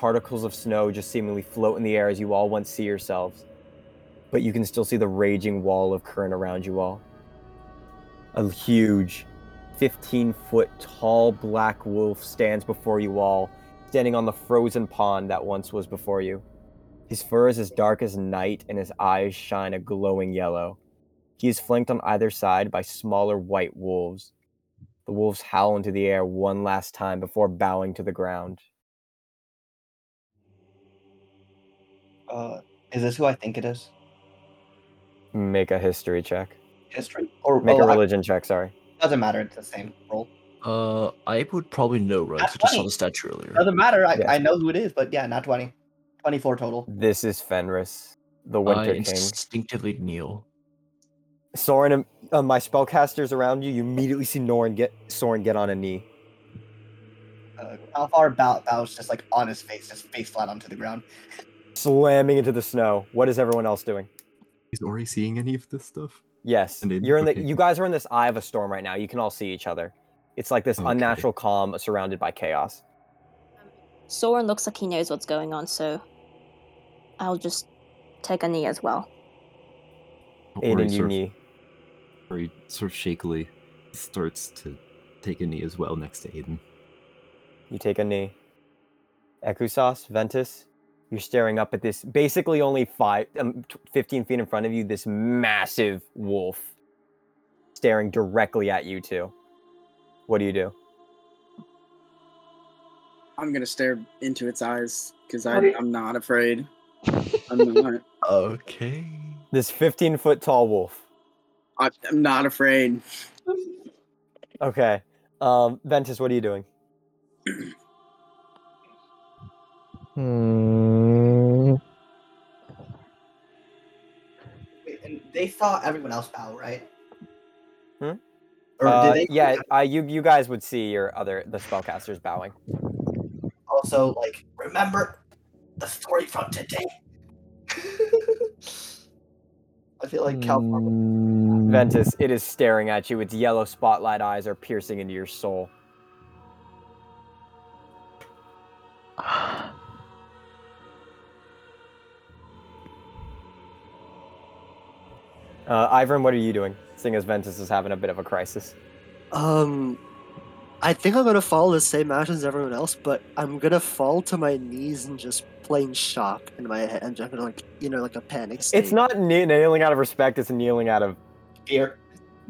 particles of snow just seemingly float in the air as you all once see yourselves. But you can still see the raging wall of current around you all. A huge, 15 foot tall black wolf stands before you all, standing on the frozen pond that once was before you. His fur is as dark as night, and his eyes shine a glowing yellow. He is flanked on either side by smaller white wolves. The wolves howl into the air one last time before bowing to the ground. Uh, is this who I think it is? Make a history check. History or Make oh, a I- religion check, sorry. doesn't matter. It's the same roll. Uh, I would probably know, right? 'cause I just saw the statue earlier. Doesn't matter. I, Yes. I know who it is, but yeah, not twenty. Twenty-four total. This is Fenris, the I Winter King. instinctively kneel. Soren, and uh, my spellcasters around you, you immediately see Norin get Soren get on a knee. Uh, Alfar bow, bows just like on his face, just face flat onto the ground. Slamming into the snow. What is everyone else doing? Is Ori seeing any of this stuff? Yes, And you're in the. okay. You guys are in this eye of a storm right now. You can all see each other. It's like this Okay. unnatural calm surrounded by chaos. Soren looks like he knows what's going on, so I'll just take a knee as well. Ori Aiden, you sort of, knee. Ori sort of shakily starts to take a knee as well next to Aiden. You take a knee. Ekusas, Ventus, you're staring up at this basically only five, um, 15 feet in front of you, this massive wolf staring directly at you two. What do you do? I'm gonna stare into its eyes because How do you- I'm not afraid. I'm not. Okay. This 15 foot tall wolf. I, I'm not afraid. Okay. Um, Ventus, what are you doing? Hmm. Wait, and they saw everyone else bow, right? Hmm? Or Uh, did they yeah, uh, you you guys would see your other the spellcasters bowing. also like remember the story from today? I feel like Cal. Hmm. Ventus, it is staring at you. Its yellow spotlight eyes are piercing into your soul. Uh, Ivern, what are you doing? Seeing as Ventus is having a bit of a crisis. Um, I think I'm gonna follow the same action as everyone else, but I'm gonna fall to my knees and just plain shock in my head. I'm just gonna like, you know, like a panic state. It's not kne- kneeling out of respect; it's kneeling out of Fear.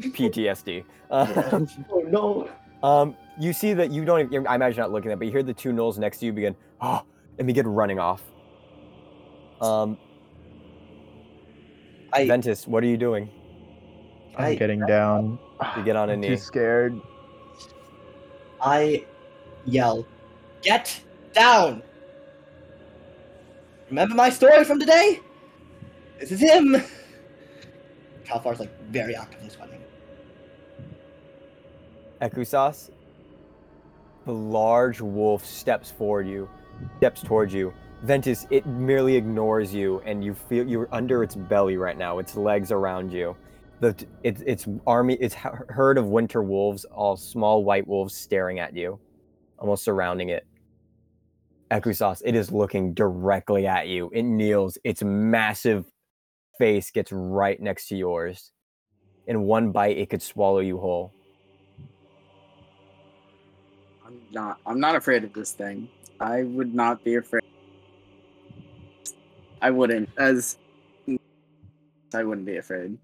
PTSD. Uh, Oh no. Um, you see that you don't. Even, I imagine you're not looking at, it, but you hear the two gnolls next to you begin, oh, and begin running off. Um, I, Ventus, what are you doing? I'm I, getting down. You get on a I'm knee. too scared. I yell, "Get down!" Remember my story from today? This is him. Calfar's like very actively sweating. Ekusas, the large wolf steps forward you, steps towards you. Ventus, it merely ignores you, and you feel you're under its belly right now. Its legs around you. The its its army, its herd of winter wolves, all small white wolves, staring at you, almost surrounding it. Ekusas, it is looking directly at you. It kneels. Its massive face gets right next to yours. In one bite, it could swallow you whole. I'm not. I'm not afraid of this thing. I would not be afraid. I wouldn't. As I wouldn't be afraid.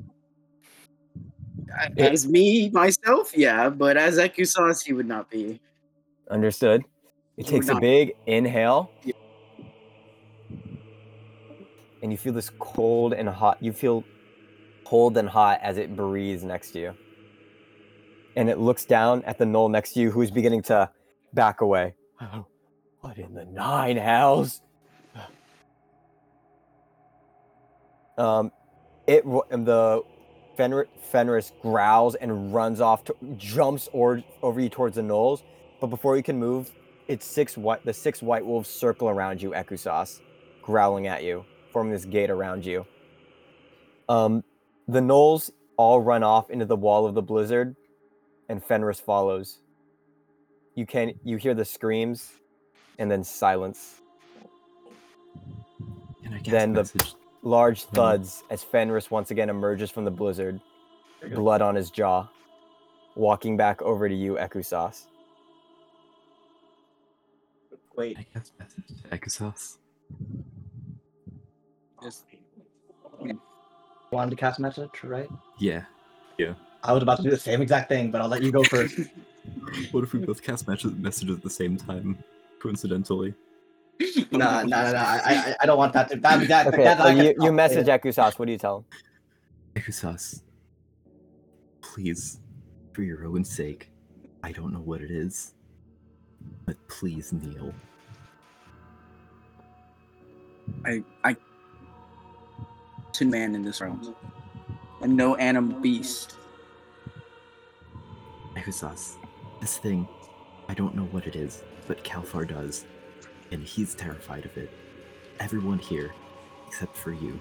As me myself, yeah, but as Ekusas, he would not be. Understood. It You takes a big inhale. Yeah. And you feel this cold and hot. You feel cold and hot as it breathes next to you. And it looks down at the gnoll next to you, who's beginning to back away. Oh, what in the nine hells? Um, it the Fenrir, Fenris growls and runs off, to, jumps or, over you towards the gnolls. But before you can move, it's six white. The six white wolves circle around you, Ekusas, growling at you, forming this gate around you. Um, the gnolls all run off into the wall of the blizzard, and Fenris follows. You can you hear the screams, and then silence. Cast Then the message. Large Mhm. thuds as Fenris once again emerges from the blizzard, blood on his jaw, walking back over to you, Ekusas. Wait, I cast message to Ekusas. Just wanted to cast message, right? Yeah. Yeah. I was about to do the same exact thing, but I'll let you go first. What if we both cast messages messages at the same time, coincidentally? Nah, no, no, nah. I, I, I don't want that. To, that, that, Okay, that, so you, gets you message complicated. Ekusas. What do you tell him? Ekusas, please, for your own sake, I don't know what it is, but please kneel. I I to man in this world. And no animal beast. Ekusas, this thing, I don't know what it is, but Kalfar does, and he's terrified of it. Everyone here, except for you,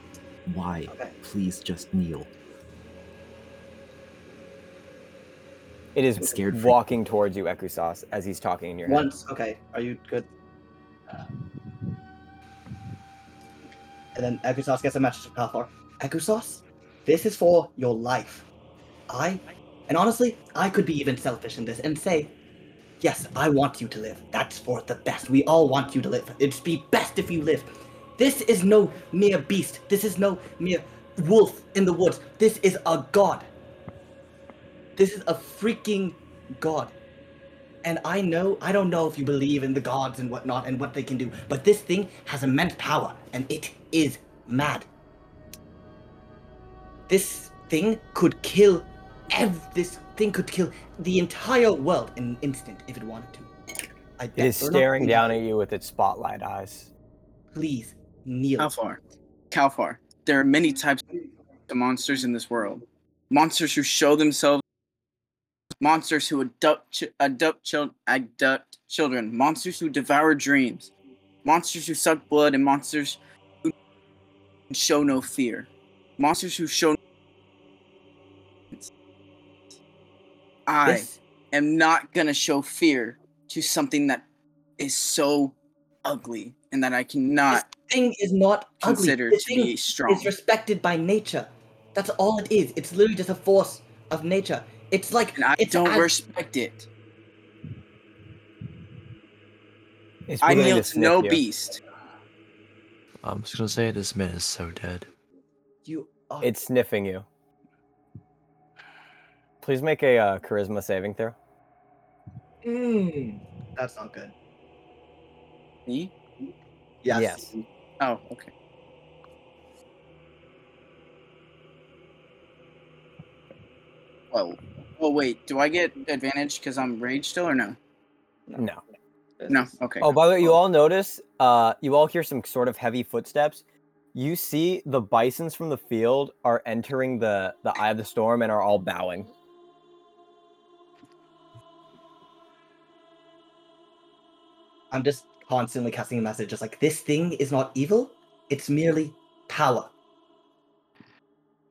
why? Okay. Please just kneel. It is I'm scared for- walking towards you, Ekusas, as he's talking in your head. Once, okay. Are you good? Uh, and then Ekusas gets a message from Palthor. Ekusas, this is for your life. I, and honestly, I could be even selfish in this and say, yes, I want you to live. That's for the best. We all want you to live. It'd be best if you live. This is no mere beast. This is no mere wolf in the woods. This is a god. This is a freaking god. And I know, I don't know if you believe in the gods and whatnot and what they can do, but this thing has immense power and it is mad. This thing could kill ev- this thing could kill the entire world in an instant if it wanted to. I It bet is you're not staring down at you with its spotlight eyes. Please kneel. Calfar. Calfar. There are many types of monsters in this world. Monsters who show themselves monsters who adopt ch- adopt, chil- adopt children, monsters who devour dreams, monsters who suck blood, and monsters who show no fear. Monsters who show. I This am not gonna show fear to something that is so ugly and that I cannot This thing is not ugly. This to thing be strong. is respected by nature. That's all it is. It's literally just a force of nature. It's like and I it's don't as- respect it. It's I kneel to to no you. beast. I'm just gonna say this man is so dead. you are. It's sniffing you. Please make a uh, charisma saving throw. Mm, that's not good. Me? Yes. Yes. Oh, okay. Well, well, wait. Do I get advantage because I'm rage still, or no? No. No. Okay. Oh, by the way, you all notice, uh, you all hear some sort of heavy footsteps. You see the bisons from the field are entering the the eye of the storm and are all bowing. I'm just constantly casting a message, just like this thing is not evil. It's merely power.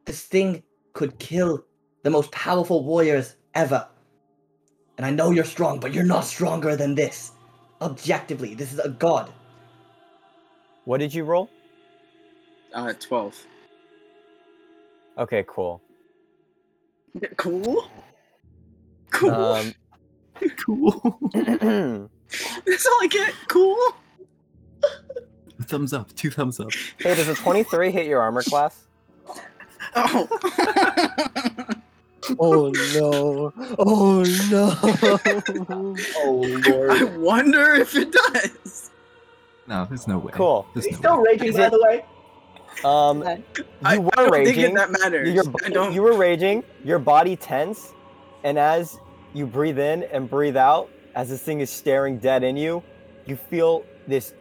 This thing could kill the most powerful warriors ever. And I know you're strong, but you're not stronger than this. Objectively, this is a god. What did you roll? Uh, twelve. Okay, cool. Cool. Cool. Um, Cool. That's all I get. Cool. thumbs up. Two thumbs up. hey, does a 23 hit your armor class? Oh. Oh no! Oh no! Oh lord. I wonder if it does. No, there's no way. Cool. There's He's no still way. raging, Is by it- the way. Um, you I, were I don't raging. think that matters. Your I don't. you were raging, your body tense, and as you breathe in and breathe out, as this thing is staring dead in you, you feel this.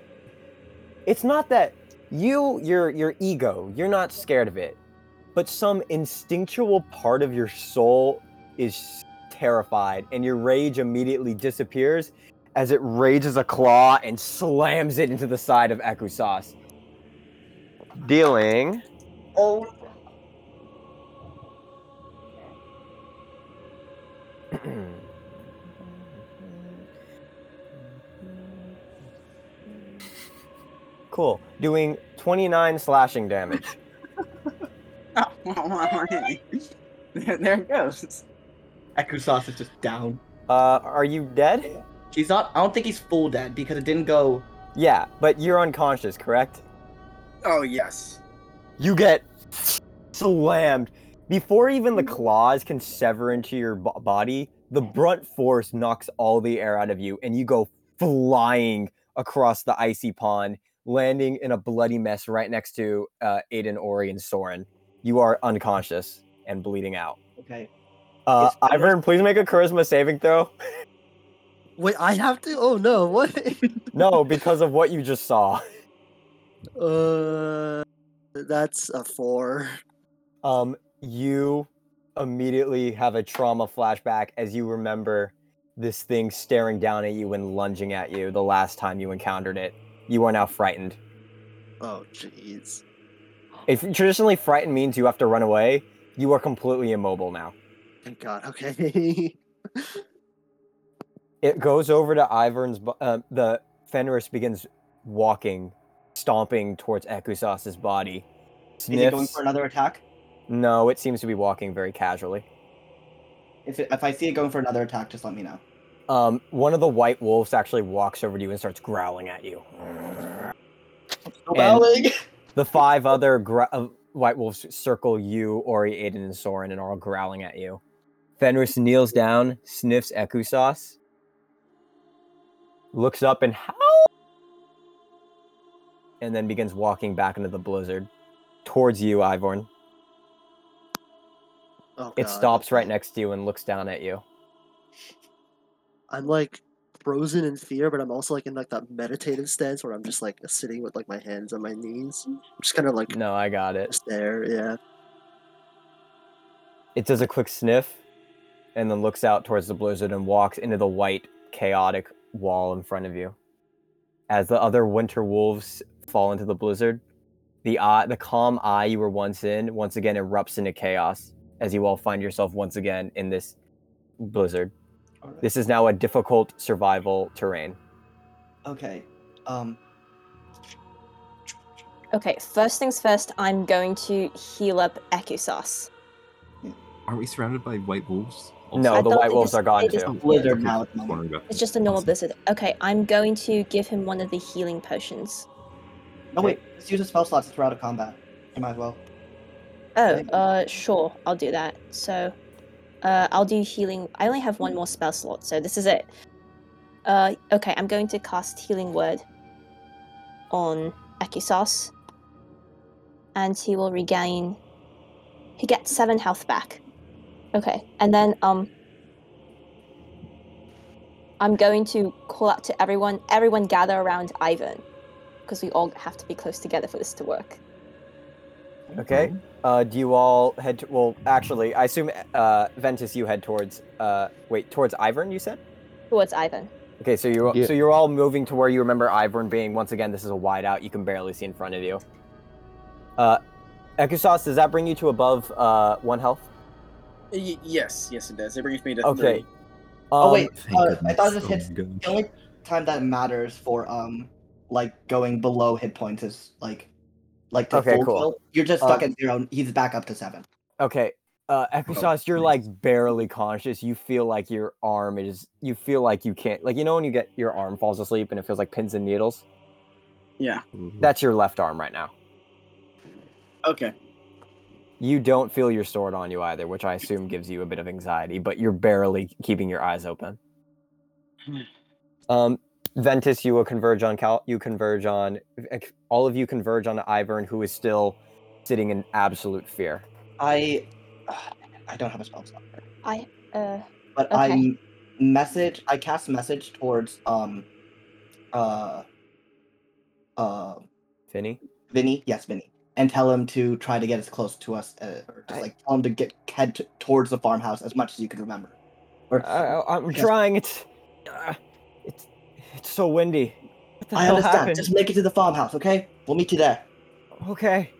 It's not that you, your your ego, you're not scared of it, but some instinctual part of your soul is terrified, and your rage immediately disappears as it raises a claw and slams it into the side of Ekusas, dealing. Oh. cool. Doing 29 slashing damage. Oh, well, well, hey. there, there it goes. Ekusas is just down. Uh, are you dead? He's not. I don't think he's full dead because it didn't go. Yeah, but you're unconscious, correct? Oh yes. You get slammed. Before even the claws can sever into your bo- body, the brunt force knocks all the air out of you, and you go flying across the icy pond, landing in a bloody mess right next to uh, Aiden, Ori, and Soren. You are unconscious and bleeding out. Okay. Uh, Ivern, please make a charisma saving throw. Wait, I have to? Oh no, what? No, because of what you just saw. uh, that's a four. Um, you immediately have a trauma flashback as you remember this thing staring down at you and lunging at you the last time you encountered it. You are now frightened. Oh jeez. If traditionally frightened means you have to run away, you are completely immobile now. Thank God. Okay. It goes over to Ivern's. Uh, the Fenris begins walking, stomping towards Ekusas's body. Is he going for another attack? No, it seems to be walking very casually. If it, if I see it going for another attack, just let me know. Um, one of the white wolves actually walks over to you and starts growling at you. Growling. The five other gra- uh, white wolves circle you, Ori, Aiden, and Soren, and are all growling at you. Fenris kneels down, sniffs Ekusas, looks up and howls, and then begins walking back into the blizzard towards you, Ivern. Oh, It stops right next to you and looks down at you. I'm like frozen in fear, but I'm also like in like that meditative stance where I'm just like sitting with like my hands on my knees, just kind of like No, I got it. there. Yeah. It does a quick sniff and then looks out towards the blizzard and walks into the white, chaotic wall in front of you. As the other winter wolves fall into the blizzard, the eye, the calm eye you were once in once again erupts into chaos as you all find yourself once again in this blizzard. Alright. This is now a difficult survival terrain. Okay. Um. Okay, first things first, I'm going to heal up Ekusas. Aren't we surrounded by white wolves? No, I the white wolves is- are gone it is- too. Blizzard now at the moment. It's just a normal Awesome. blizzard. Okay, I'm going to give him one of the healing potions. No wait. Let's use a spell slots throughout a combat. You might as well. Oh, uh, sure, I'll do that. So, uh, I'll do healing. I only have one more spell slot, so this is it. Uh, okay, I'm going to cast Healing Word on Ekusas, and he will regain. He gets seven health back. Okay, and then um, I'm going to call out to everyone. Everyone, gather around Ivern, because we all have to be close together for this to work. Okay. Uh, do you all head to, well, actually, I assume, uh, Ventus, you head towards, uh, wait, towards Ivern, you said? Towards Ivern. Okay, so you're Yeah. so you're all moving to where you remember Ivern being. Once again, this is a wide out; you can barely see in front of you. Uh, Ekusas, does that bring you to above uh one health? Y- yes, yes, it does. It brings me to Okay. three. Oh Um, wait. Uh, I thought goodness. this hits. Oh. The only time that matters for um like going below hit points is like like to Okay, full cool. kill. You're just stuck Uh, at zero. He's back up to seven. Okay. Uh, Ekusas, you're like barely conscious. You feel like your arm is. You feel like you can't. Like you know when you get your arm falls asleep and it feels like pins and needles. Yeah. That's your left arm right now. Okay. You don't feel your sword on you either, which I assume gives you a bit of anxiety. But you're barely keeping your eyes open. Um, Ventus, you will converge on Cal. You converge on. All of you converge on Ivern, who is still sitting in absolute fear. I I don't have a spell slot. I uh But Okay. I message. I cast message towards um uh uh Vinny. Vinny. Yes, Vinny. And tell him to try to get as close to us, uh, or just I- like tell him to get head t- towards the farmhouse as much as you can remember. Or I, I- I'm trying. It's, uh, it's, it's so windy. What the I hell understand. happened? Just make it to the farmhouse, okay? We'll meet you there. Okay,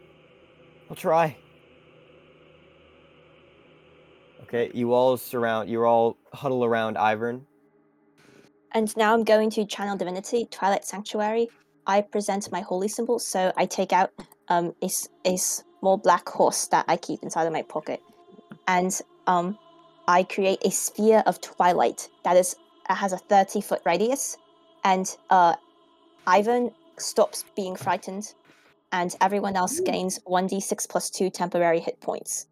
I'll try. Okay, you all surround. You all huddle around Ivern. and now I'm going to channel divinity, Twilight Sanctuary, I present my holy symbol. So I take out um a, s- a small black horse that I keep inside of my pocket, and um I create a sphere of twilight that is that has a thirty foot radius, and uh Ivern stops being frightened, and everyone else gains one d six plus two temporary hit points.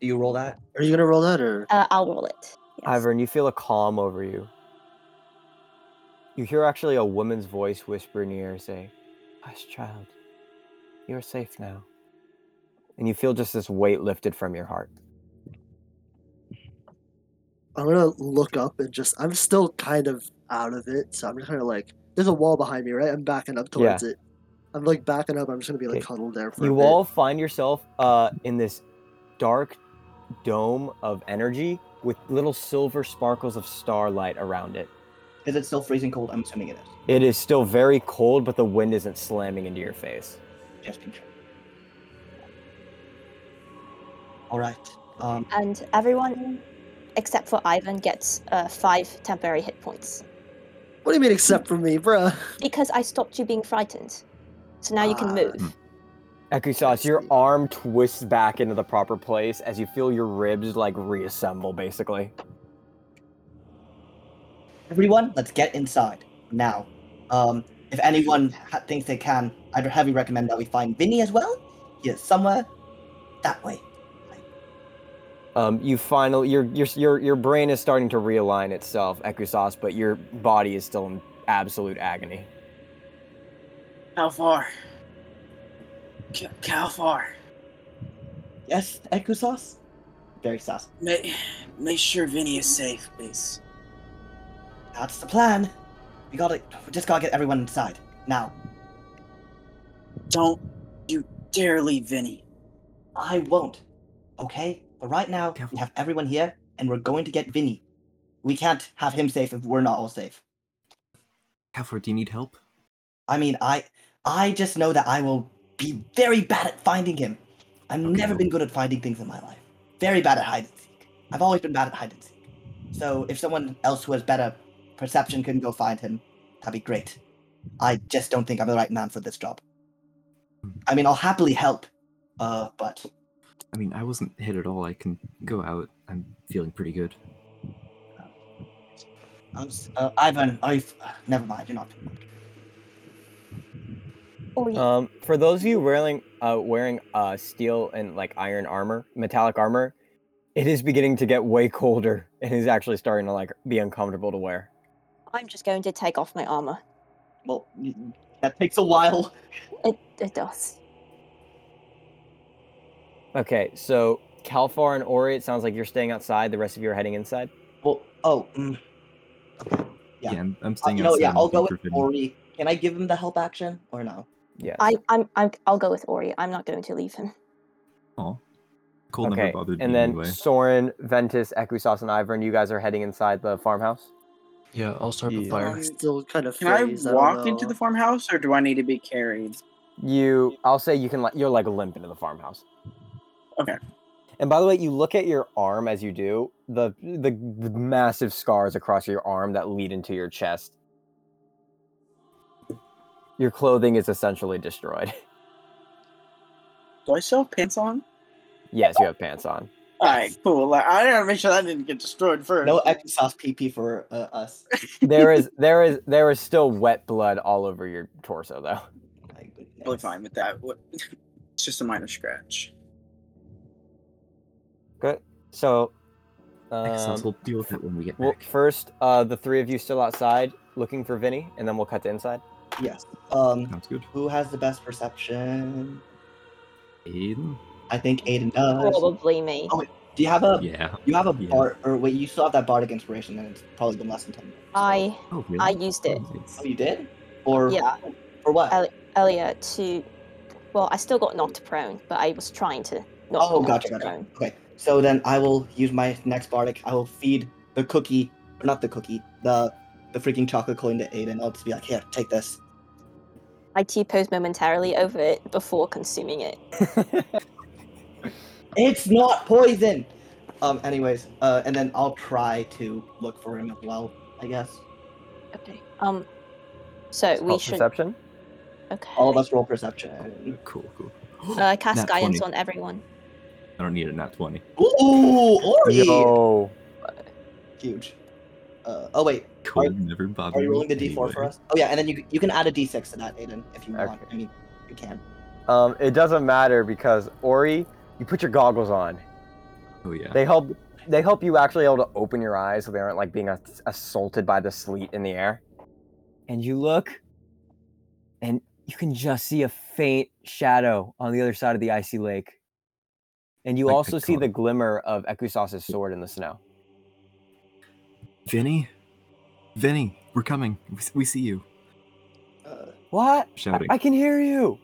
Do you roll that? Are you gonna roll that or? Uh, I'll roll it. Yes. Ivern, you feel a calm over you. You hear actually a woman's voice whisper in your ear say, Hush, child. You're safe now. And you feel just this weight lifted from your heart. I'm gonna look up and just. I'm still kind of out of it, so I'm just kind of like. There's a wall behind me, right? I'm backing up towards it. I'm like backing up. I'm just gonna be like Okay. huddled there for a You bit. all find yourself uh, in this dark dome of energy with little silver sparkles of starlight around it. Is it still freezing cold? I'm assuming it is. It is still very cold, but the wind isn't slamming into your face. Just being sure. All right. Um, and everyone except for Ivern gets uh, five temporary hit points What do you mean, except for me, bruh? because I stopped you being frightened. So now you can Ah. move. Ekusas, your arm twists back into the proper place as you feel your ribs like reassemble, basically. everyone, let's get inside now. Um, if anyone ha- thinks they can, I'd heavily recommend that we find Vinny as well. He is somewhere that way. Um, you finally, your your your your brain is starting to realign itself, Ekusas, but your body is still in absolute agony. How far? K- Calfar? Yes, Ekusas? Very sus. Make, make sure Vinny is safe, please. That's the plan. We gotta, we just gotta get everyone inside now. Don't you dare leave Vinny. I won't. Okay? But right now, we have everyone here, and we're going to get Vinny. We can't have him safe if we're not all safe. Calfar, do you need help? I mean, I I just know that I will be very bad at finding him. I've Okay, never been good at finding things in my life. Very bad at hide and seek. I've always been bad at hide and seek. So if someone else who has better perception can go find him, that'd be great. I just don't think I'm the right man for this job. I mean, I'll happily help, uh, but I mean, I wasn't hit at all. I can go out. I'm feeling pretty good. I'm, s- uh, Ivern, I've never mind. You're not. Or you, Um, for those of you wearing uh, wearing uh, steel and like iron armor, metallic armor, it is beginning to get way colder and is actually starting to like be uncomfortable to wear. I'm just going to take off my armor. Well, y- y- that takes a while. It, it does. Okay, so Calfar and Ori, it sounds like you're staying outside. The rest of you are heading inside. Well, oh, mm, Yeah. Yeah, I'm, I'm uh, staying you know, outside. yeah, I'll go with Vinny. Ori. Can I give him the help action or no? Yeah. I, I'm, I'm, I'll go with Ori. I'm not going to leave him. Oh, cool. okay, never bothered and then anyway. Soren, Ventus, Ekusas, and Ivern, you guys are heading inside the farmhouse. Yeah, I'll start the Yeah. fire. I'm still kind of Can I phased. don't walk into the farmhouse or do I need to be carried? You, I'll say you can like you're like limp into the farmhouse. Okay. And by the way, you look at your arm as you do the the, the massive scars across your arm that lead into your chest. Your clothing is essentially destroyed. Do I still have pants on? yes, you have pants on. Alright, cool. Like, I gotta make sure that didn't get destroyed first. No Exos PP for uh, us. There is there is there is still wet blood all over your torso though. My goodness. Totally fine with that. It's just a minor scratch. Good. So, um, we'll deal with it when we get well, back. first, uh, the three of you still outside looking for Vinny, and then we'll cut to inside. Yes. Um, Sounds good. who has the best perception? Aiden? I think Aiden does. Probably me. Oh, wait. Do you have a? Yeah. You have a Yeah. bard, or wait, you still have that bardic inspiration, and it's probably been less than ten. minutes. I, Oh, really? I used it Oh, you did? Or Yeah. For what? I- earlier to. Well, I still got knocked prone, but I was trying to not oh, gotcha, gotcha. prone. Okay, so then I will use my next bardic. I will feed the cookie, or not the cookie, the the freaking chocolate coin to Aiden. I'll just be like, here, take this. I T-pose momentarily over it before consuming it. It's not poison. Um. Anyways, uh, and then I'll try to look for him as well. I guess. Okay. Um. So we should. perception. Okay. All of us roll perception. Cool, cool. Uh, I cast Nat guidance 20. on everyone. I don't need a nat 20. Ooh, Ori! Yo, Huge. Uh, oh wait, Cool, never bothered are you me rolling the d4 for us? Oh yeah, and then you you can add a d6 to that, Aiden, if you want. Okay. I mean, you can. um, it doesn't matter because Ori, you put your goggles on. Oh yeah. They help. They help you actually able to open your eyes so they aren't like being ass- assaulted by the sleet in the air. And you look, and you can just see a faint shadow on the other side of the icy lake. And you Like also see the glimmer of Ekusas's sword in the snow. Vinny, Vinny, we're coming. We, see you. Uh, What? I, Shouting. I can hear you.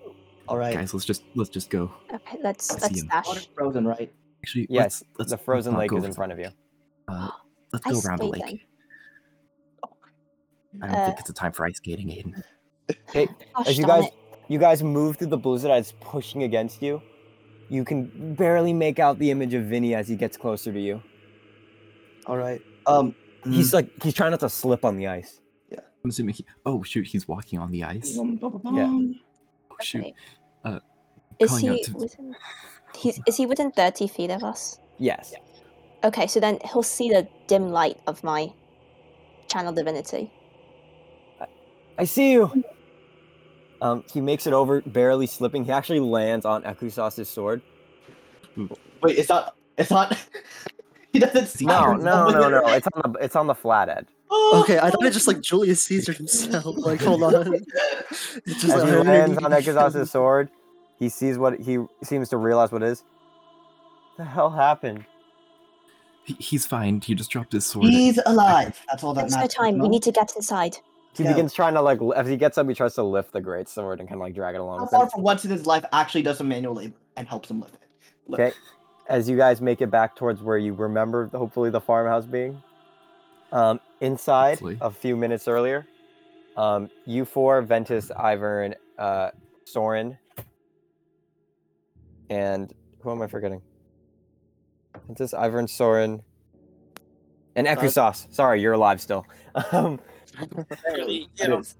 all right. Guys, let's just let's just go. Okay, let's I let's him. dash. Frozen, right? Actually, Yes, let's, let's the let's frozen lake is in front of you. Uh, let's Ice go around the lake. skating. I don't Uh, think it's a time for ice skating, Aiden. Hey, Gosh as you guys it. you guys move through the blizzard it's pushing against you, you can barely make out the image of Vinny as he gets closer to you. All right. Um, He's like he's trying not to slip on the ice. Yeah. I'm assuming he. Oh shoot, he's walking on the ice. yeah. Oh shoot. Okay. Uh, Is he to- within? He's is he within thirty feet of us? Yes. Okay, so then he'll see the dim light of my channel divinity. I see you. Um, he makes it over, barely slipping. He actually lands on Ekusas's sword. Wait, it's not. It's not. he doesn't see. No, it. no, no, no. It's on the it's on the flat edge. Okay, I thought it just like Julius Caesar himself. Like, hold on. It's just As like, he I lands mean- on Ekusas's sword, he sees what he seems to realize what it is. The hell happened? He, he's fine. He just dropped his sword. He's alive. That's all that There's no matters. time. We need to get inside. He Yeah. begins trying to like li- as he gets up, he tries to lift the great sword and kind of like drag it along Calfar for once in his life actually does some manual labor and helps him lift it. Look, Okay. As you guys make it back towards where you remember, hopefully, the farmhouse being, um, inside Hopefully. a few minutes earlier, um, you four, Ventus, Ivern, uh, Soren, and who am I forgetting? Ventus, Ivern, Soren, and Ekusas. Sorry, you're alive still. Um, Barely. It Yeah. is.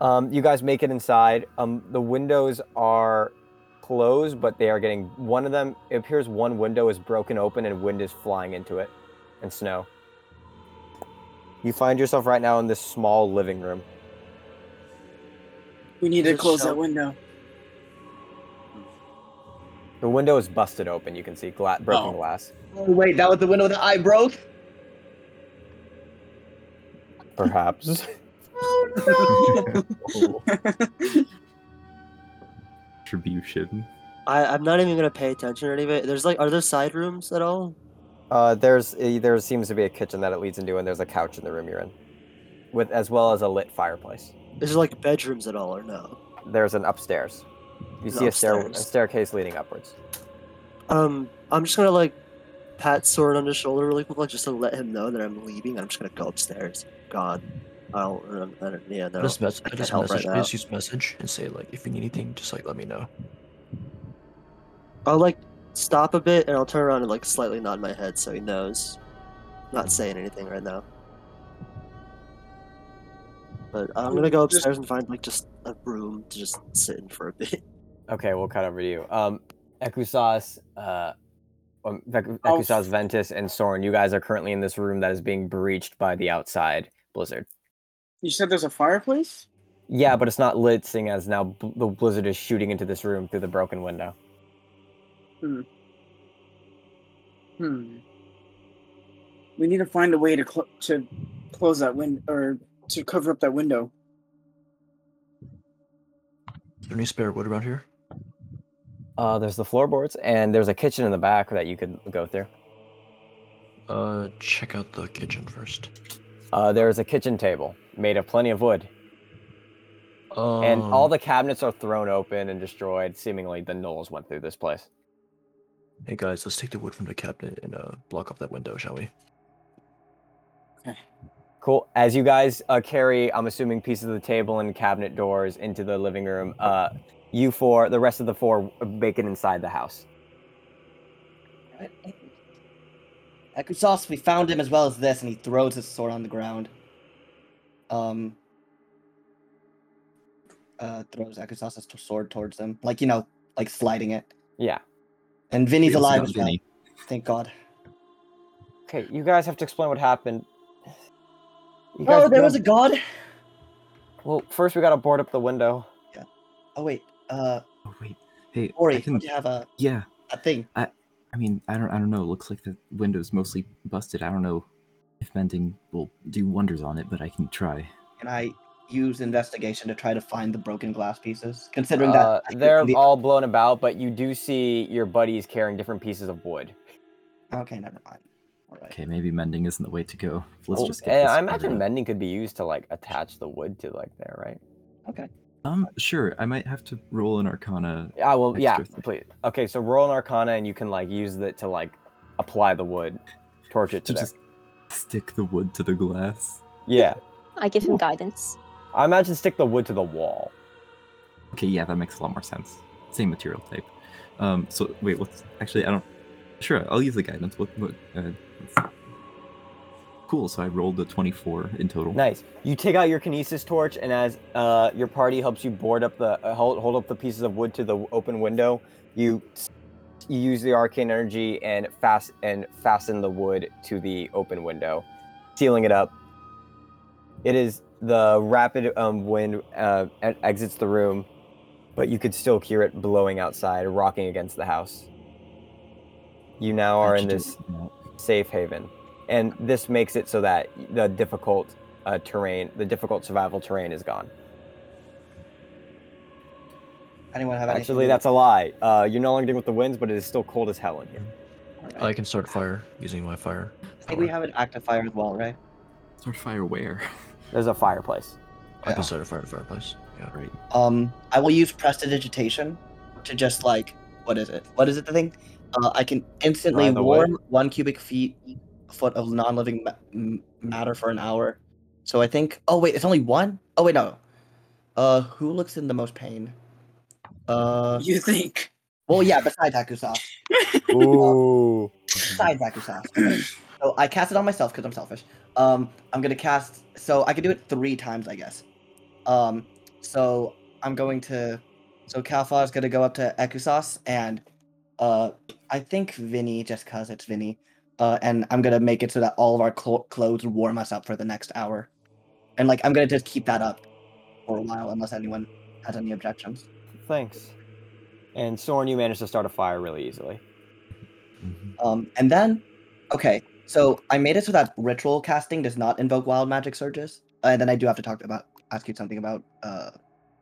Um, you guys make it inside. Um, the windows are closed, but they are getting one of them. It appears one window is broken open and wind is flying into it, and snow. You find yourself right now in this small living room. We need to close that window. The window is busted open. You can see gla- broken Oh. glass. Oh, wait, that was the window that I broke. Perhaps. Retribution. I, I'm not even gonna pay attention to any of it. There's like, are there side rooms at all? uh, there's uh, there seems to be a kitchen that it leads into, and there's a couch in the room you're in, with as well as a lit fireplace. Is there like bedrooms at all or no? There's an upstairs. You An see a, stair- a staircase leading upwards. Um, I'm just gonna like pat Soren on the shoulder really quick, like, just to let him know that I'm leaving. I'm just gonna go upstairs. God, I'll, um, I don't- yeah, no. just mess- I just can't help message, right now. just use message and say like if you need anything, just like let me know. I'll like stop a bit and I'll turn around and like slightly nod my head so he knows. Not saying anything right now. But I'm gonna go upstairs and find like just a room to just sit in for a bit. Okay, we'll cut over to you. Um, Ekusas, uh, um, Vek- Oh, f- Ventus, and Soren, you guys are currently in this room that is being breached by the outside blizzard. You said there's a fireplace? Yeah, but it's not lit, seeing as now bl- the blizzard is shooting into this room through the broken window. Hmm. Hmm. We need to find a way to cl- to close that window or to cover up that window. Is there any spare wood around here? Uh, there's the floorboards, and there's a kitchen in the back that you could go through. Uh, check out the kitchen first. Uh, there's a kitchen table made of plenty of wood, Um, and all the cabinets are thrown open and destroyed. Seemingly, the gnolls went through this place. Hey guys, let's take the wood from the cabinet and uh block off that window, shall we? Cool. As you guys uh, carry, I'm assuming pieces of the table and cabinet doors into the living room. Uh, you four, the rest of the four, make it inside the house. Ekusas, we found him as well as this, and he throws his sword on the ground. Um, uh, throws Ekusas's t- sword towards them, like you know, like sliding it. Yeah. And Vinny's It's alive as well. Vinny. Thank God. Okay, you guys have to explain what happened. You Oh, there was a god. Well, first we gotta board up the window. Yeah. Oh wait, uh, Oh wait, hey, Ori, I can. do you have a, Yeah, a thing? I I mean, I don't, I don't know. It looks like the window's mostly busted. I don't know if mending will do wonders on it, but I can try. Can I use investigation to try to find the broken glass pieces? Considering Uh, that they're the- all blown about, but you do see your buddies carrying different pieces of wood. okay, never mind. All right. Okay, maybe mending isn't the way to go. Let's Oh, just get. and this I imagine mending could be used to like attach the wood to like there, right? Okay. Um, sure. I might have to roll an Arcana. Ah, well, yeah, thing. please. Okay, so roll an Arcana, and you can like use it to like apply the wood, torch it to To just stick the wood to the glass. Yeah, I give him guidance. I imagine stick the wood to the wall. Okay, yeah, that makes a lot more sense. Same material type. Um, so wait, what's actually I don't. Sure, I'll use the guidance. What? What? Uh, let's see. Cool. So I rolled a twenty-four in total. Nice. You take out your kinesis torch, and as uh, your party helps you board up the uh, hold, hold up the pieces of wood to the open window, you you use the arcane energy and fast and fasten the wood to the open window, sealing it up. It is the rapid um, wind uh, exits the room, but you could still hear it blowing outside, rocking against the house. You now are in this safe haven, and this makes it so that the difficult uh, terrain, the difficult survival terrain, is gone. Anyone have? Actually, that's a lie. Uh, you're no longer dealing with the winds, but it is still cold as hell in here. All right. I can start fire using my fire. I think we have an active fire as well, right? Start fire where? There's a fireplace. I Yeah. can start a fire at the fireplace. Yeah. Right. Um, I will use prestidigitation to just like what is it? What is it? The thing? Uh, I can instantly Dry the wood? warm one cubic feet foot of non-living ma- matter for an hour. So I think. Oh wait, it's only one. Oh wait, no. Uh, who looks in the most pain? Uh, You think? well, yeah. Besides Ekusas, Ooh. besides Ekusas. so I cast it on myself because I'm selfish. Um, I'm gonna cast. So I can do it three times, I guess. Um, so I'm going to. So Kalfar is gonna go up to Ekusas and, uh, I think Vinny just cause it's Vinny. Uh, and I'm gonna make it so that all of our clo- clothes warm us up for the next hour, and like I'm gonna just keep that up for a while unless anyone has any objections. Thanks. And Soren, you managed to start a fire really easily. Mhm. Um, and then, okay, so I made it so that ritual casting does not invoke wild magic surges. Uh, and then I do have to talk about ask you something about uh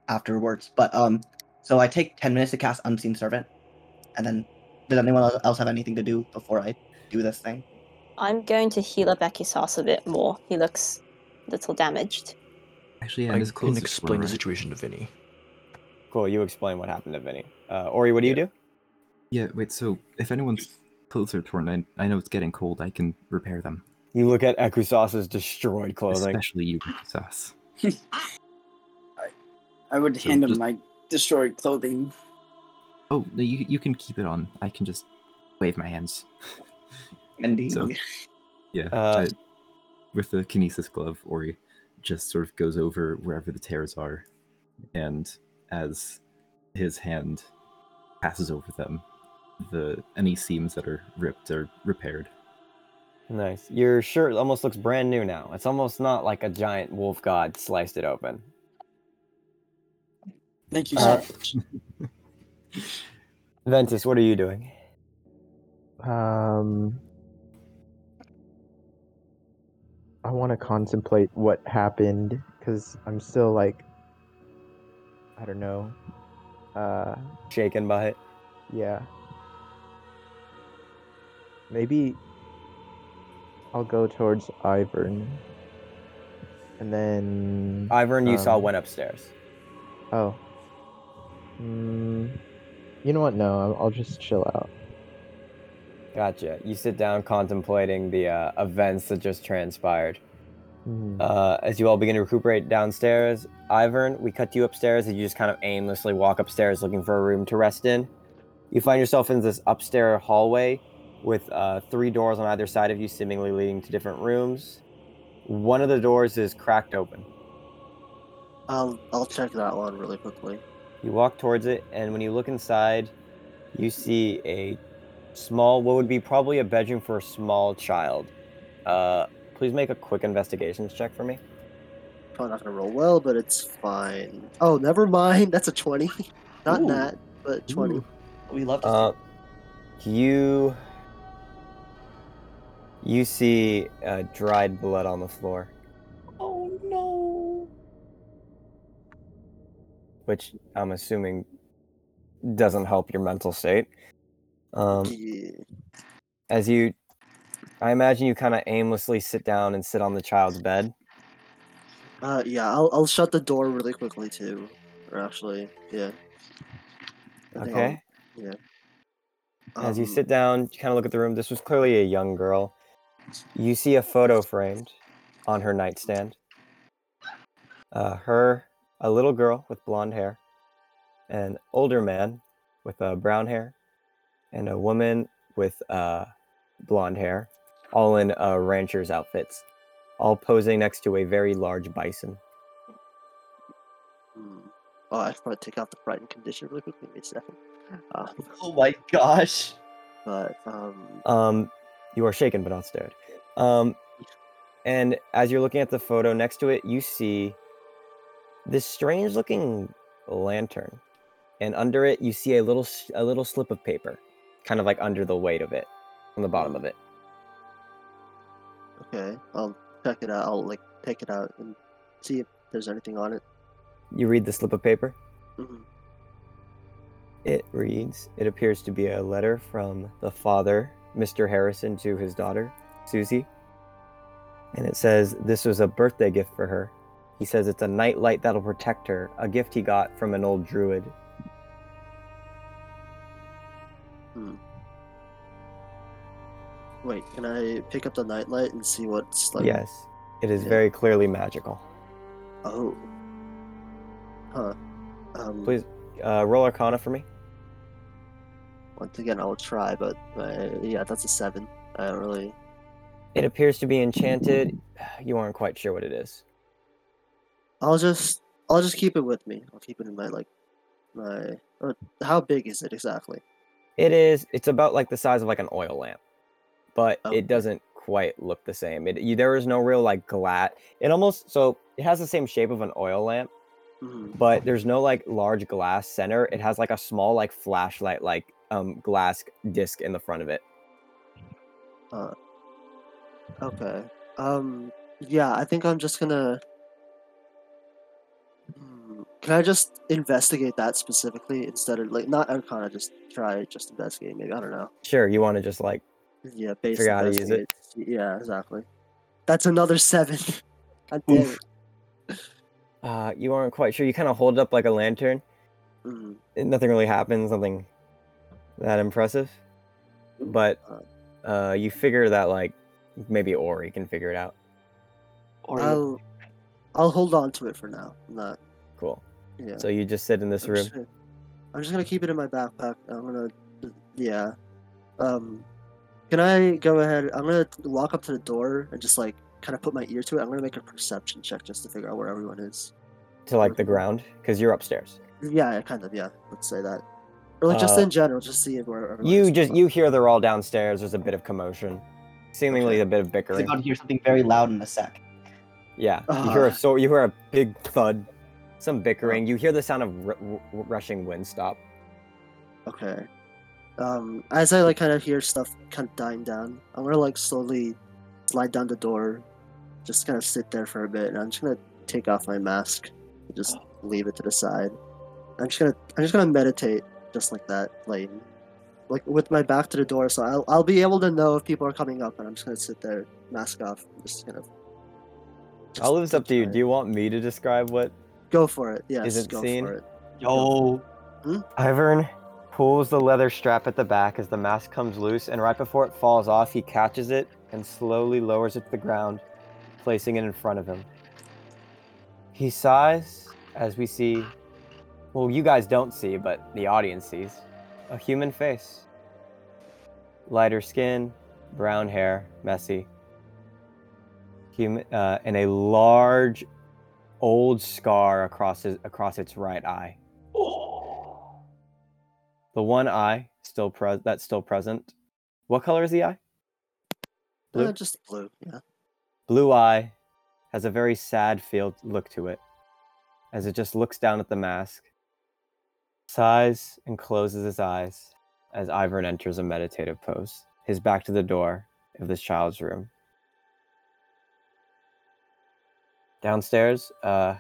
afterwards. But um, so I take ten minutes to cast unseen servant, and then does anyone else have anything to do before I do this thing? I'm going to heal up Ekusas a bit more. He looks a little damaged. Actually, yeah, I can clothes explain the situation to Vinny. Cool. You explain what happened to Vinny. Uh, Ori, what do you do? Yeah, wait. So if anyone's clothes are torn, I, I know it's getting cold. I can repair them, You look at Ekusas's destroyed clothing. especially you, Sas. I would So hand him just- my destroyed clothing. Oh, no, you you can keep it on. I can just wave my hands. Indeed. So- Yeah. Uh, I- with the kinesis glove, Ori just sort of goes over wherever the tears are, and as his hand passes over them, the any seams that are ripped are repaired. Nice. Your shirt almost looks brand new now. It's almost not like a giant wolf god sliced it open. Thank you Uh, so much. Ventus, what are you doing? Um, I want to contemplate what happened because I'm still like, I don't know. Uh, Shaken by it. yeah. Maybe I'll go towards Ivern. And then. Ivern, you saw Um, went upstairs. Oh. Mm, you know what? No, I'll just chill out. Gotcha. You sit down contemplating the uh, events that just transpired. Mhm. Uh, as you all begin to recuperate downstairs, Ivern, we cut you upstairs and you just kind of aimlessly walk upstairs looking for a room to rest in. You find yourself in this upstairs hallway with uh, three doors on either side of you, seemingly leading to different rooms. One of the doors is cracked open. I'll I'll check that one really quickly. You walk towards it, and when you look inside, you see a small, what would be probably a bedroom for a small child. Uh, please make a quick investigations check for me. Probably not gonna roll well, but it's fine. Oh, never mind. That's a twenty. Not Ooh. that, but twenty. Ooh, We love to Uh, you you see uh, dried blood on the floor, Oh no. which I'm assuming doesn't help your mental state. Um, Yeah. as you, I imagine you kind of aimlessly sit down and sit on the child's bed. Uh, yeah. I'll I'll shut the door really quickly too. Or actually, yeah. I Okay. yeah. As you Um, sit down, you kind of look at the room. This was clearly a young girl. You see a photo framed on her nightstand. Uh, her, a little girl with blonde hair, an older man with uh, brown hair, and a woman with uh, blonde hair, all in uh, ranchers' outfits, all posing next to a very large bison. hmm. Oh, I should probably take off the frightened condition really quickly. Wait a second. Uh, Oh my gosh. but um, Um, you are shaken but not stirred. Um, and as you're looking at the photo next to it, you see this strange-looking lantern, and under it, you see a little s- a little slip of paper, kind of like under the weight of it, on the bottom of it. okay, I'll check it out. I'll like take it out and see if there's anything on it. You read the slip of paper. Mhm. It reads, It appears to be a letter from the father, Mr. Harrison, to his daughter, Susie. And it says, This was a birthday gift for her. He says it's a night light that'll protect her, a gift he got from an old druid. Wait, can I pick up the nightlight and see what's like? yes, it is yeah. very clearly magical. Oh. Huh. Um, Please uh, roll Arcana for me. Once again, I'll try, but uh, yeah, that's a seven. I don't really. It appears to be enchanted. You aren't quite sure what it is. I'll just, I'll just keep it with me. I'll keep it in my like, my. Uh, how big is it exactly? It is. It's about like the size of like an oil lamp, but Okay. it doesn't quite look the same. It you, there is no real like glass. It almost so it has the same shape of an oil lamp, Mhm. but there's no like large glass center. It has like a small like flashlight like um glass disc in the front of it. Uh, okay. Um. Yeah, I think I'm just gonna. Can I just investigate that specifically instead of like not Arcana? Just try just investigate. Maybe I don't know. Sure, you want to just like Yeah, base Figure out how to use it? Yeah, exactly. That's another seven. God damn Oof. it. uh you aren't quite sure. You kind of hold up like a lantern. Mhm. and nothing really happens, nothing that impressive. But uh, you figure that like maybe Ori can figure it out. Or I'll, I'll hold on to it for now. I'm not. Cool. Yeah. So you just sit in this I'm room. just, gonna, I'm just gonna keep it in my backpack. I'm gonna, yeah. Um, can I go ahead? I'm gonna walk up to the door and just like kind of put my ear to it. I'm gonna make a perception check just to figure out where everyone is. to like the ground because you're upstairs. Yeah, kind of. Yeah, let's say that. Or like just Uh, in general, just see where everyone You is. just you hear they're all downstairs. There's a bit of commotion, seemingly Okay. a bit of He's bickering. about to hear something very loud in a sec. Yeah, you hear a so you hear a big thud, some bickering. You hear the sound of r- r- rushing wind stop. Okay. Um, as I like kind of hear stuff kind of dying down, I'm gonna like slowly slide down the door, just kind of sit there for a bit, and I'm just gonna take off my mask, and just leave it to the side. I'm just gonna I'm just gonna meditate just like that, like like with my back to the door, so I'll I'll be able to know if people are coming up, and I'm just gonna sit there, mask off, just kind of. just All this up to you. Do you want me to describe what Go for it. Yes, it go seen? for it. Yo. Ivern pulls the leather strap at the back as the mask comes loose, and right before it falls off, he catches it and slowly lowers it to the ground, placing it in front of him. He sighs as we see, well, you guys don't see, but the audience sees, a human face. Lighter skin, brown hair, messy. Human, uh, and a large old scar across his, across its right eye. The one eye still pre- that's still present. What color is the eye? Blue? Uh, just blue. Yeah. Blue eye has a very sad feel look to it as it just looks down at the mask, sighs, and closes his eyes as Ivern enters a meditative pose, his back to the door of this child's room. Downstairs, uh,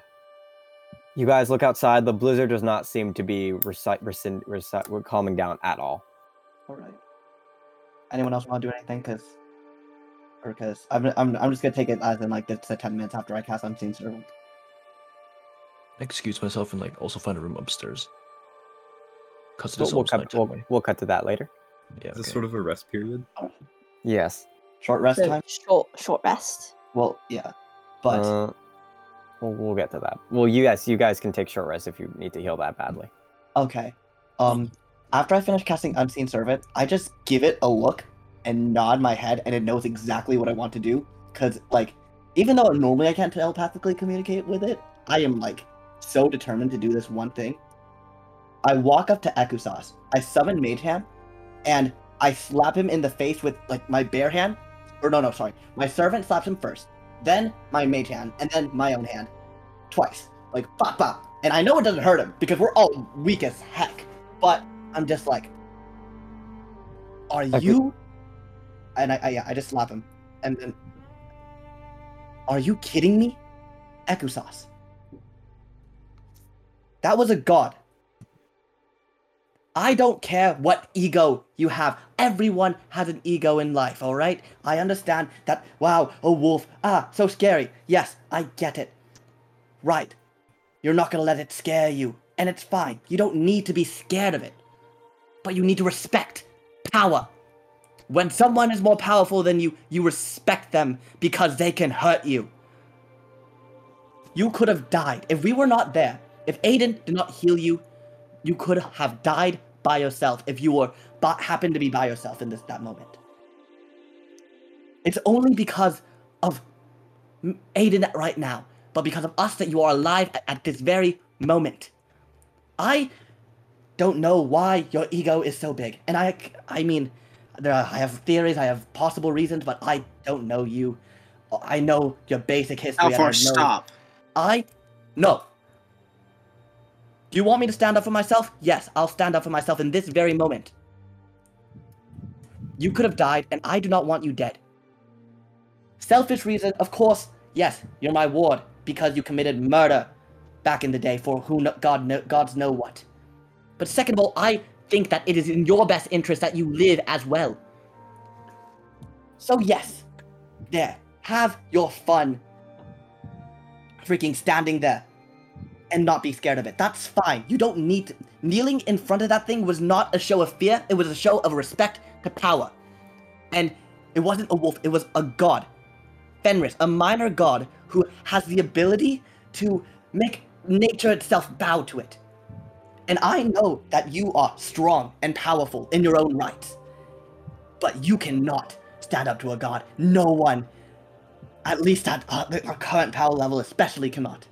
you guys look outside. The blizzard does not seem to be recite, rescind, recite, calming down at all. All right. Anyone else want to do anything? Because, or because I'm, I'm, I'm just gonna take it as in like it's a ten minutes after I cast Unseen Servant. Excuse myself and like also find a room upstairs. Cause it We'll, is we'll almost cut, nighttime, we'll, right? we'll cut to that later. Yeah. Is this okay. sort of a rest period? Yes. Short rest So time. short, short rest. Well, yeah, but Uh, we'll, we'll get to that. Well, you guys, you guys can take short rest if you need to heal that badly. okay. Um, after I finish casting Unseen Servant, I just give it a look and nod my head, and it knows exactly what I want to do. Cause like, even though normally I can't telepathically communicate with it, I am like so determined to do this one thing. I walk up to Ekusas. I summon Mage Hand, and I slap him in the face with like my bare hand. Or no, no, sorry. My servant slaps him first, then my mage hand, and then my own hand, twice. Like pop pop. And I know it doesn't hurt him because we're all weak as heck. But I'm just like, are you? And I, I yeah, I just slap him, and then, are you kidding me, Ekusas? That was a god. I don't care what ego you have. Everyone has an ego in life, alright? I understand that, wow, a wolf, ah, so scary. Yes, I get it. Right. You're not gonna let it scare you, and it's fine. You don't need to be scared of it. But you need to respect power. When someone is more powerful than you, you respect them because they can hurt you. You could have died. If we were not there, if Aiden did not heal you, you could have died by yourself if you were but happened to be by yourself in this that moment. It's only because of Aiden right now, but because of us that you are alive at, at this very moment. I don't know why your ego is so big, and I I mean, there are, I have theories, I have possible reasons, but I don't know you. I know your basic history. and I stop. I no. Do you want me to stand up for myself? Yes, I'll stand up for myself in this very moment. You could have died, and I do not want you dead. Selfish reason, of course. Yes, you're my ward because you committed murder back in the day for who kno- God know, gods know what. But second of all, I think that it is in your best interest that you live as well. So yes, there, have your fun freaking standing there and not be scared of it. That's fine. You don't need to. Kneeling in front of that thing was not a show of fear, it was a show of respect to power. And it wasn't a wolf, it was a god. Fenris, a minor god who has the ability to make nature itself bow to it. And I know that you are strong and powerful in your own rights. But you cannot stand up to a god. No one at least at uh, our current power level, especially cannot.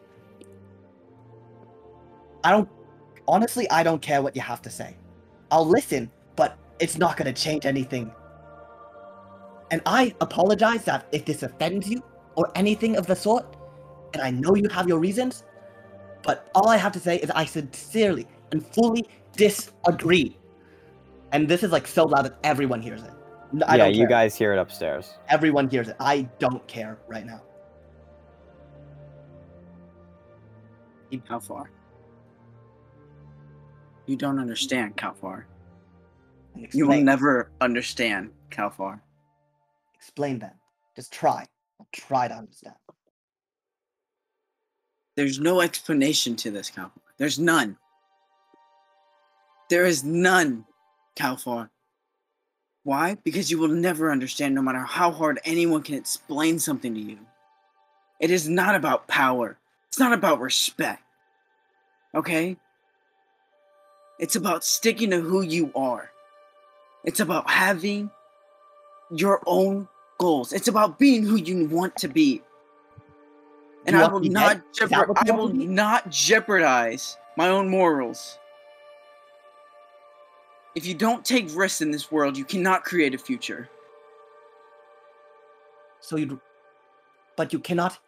I don't. Honestly, I don't care what you have to say. I'll listen, but it's not going to change anything. And I apologize that if this offends you or anything of the sort, and I know you have your reasons, but all I have to say is I sincerely and fully disagree. And this is like so loud that everyone hears it. N- I yeah, don't you guys hear it upstairs. Everyone hears it. I don't care right now. Calfar. You don't understand, Calfar. And You will never understand, Calfar. explain that. Just try. I'll try to understand. There's no explanation to this, Calfar. There's none. There is none, Calfar. Why? Because you will never understand no matter how hard anyone can explain something to you. It is not about power. It's not about respect. Okay? It's about sticking to who you are. It's about having your own goals. It's about being who you want to be. and I will not jeopard- I will not jeopardize my own morals. If you don't take risks in this world, you cannot create a future. So you, but you cannot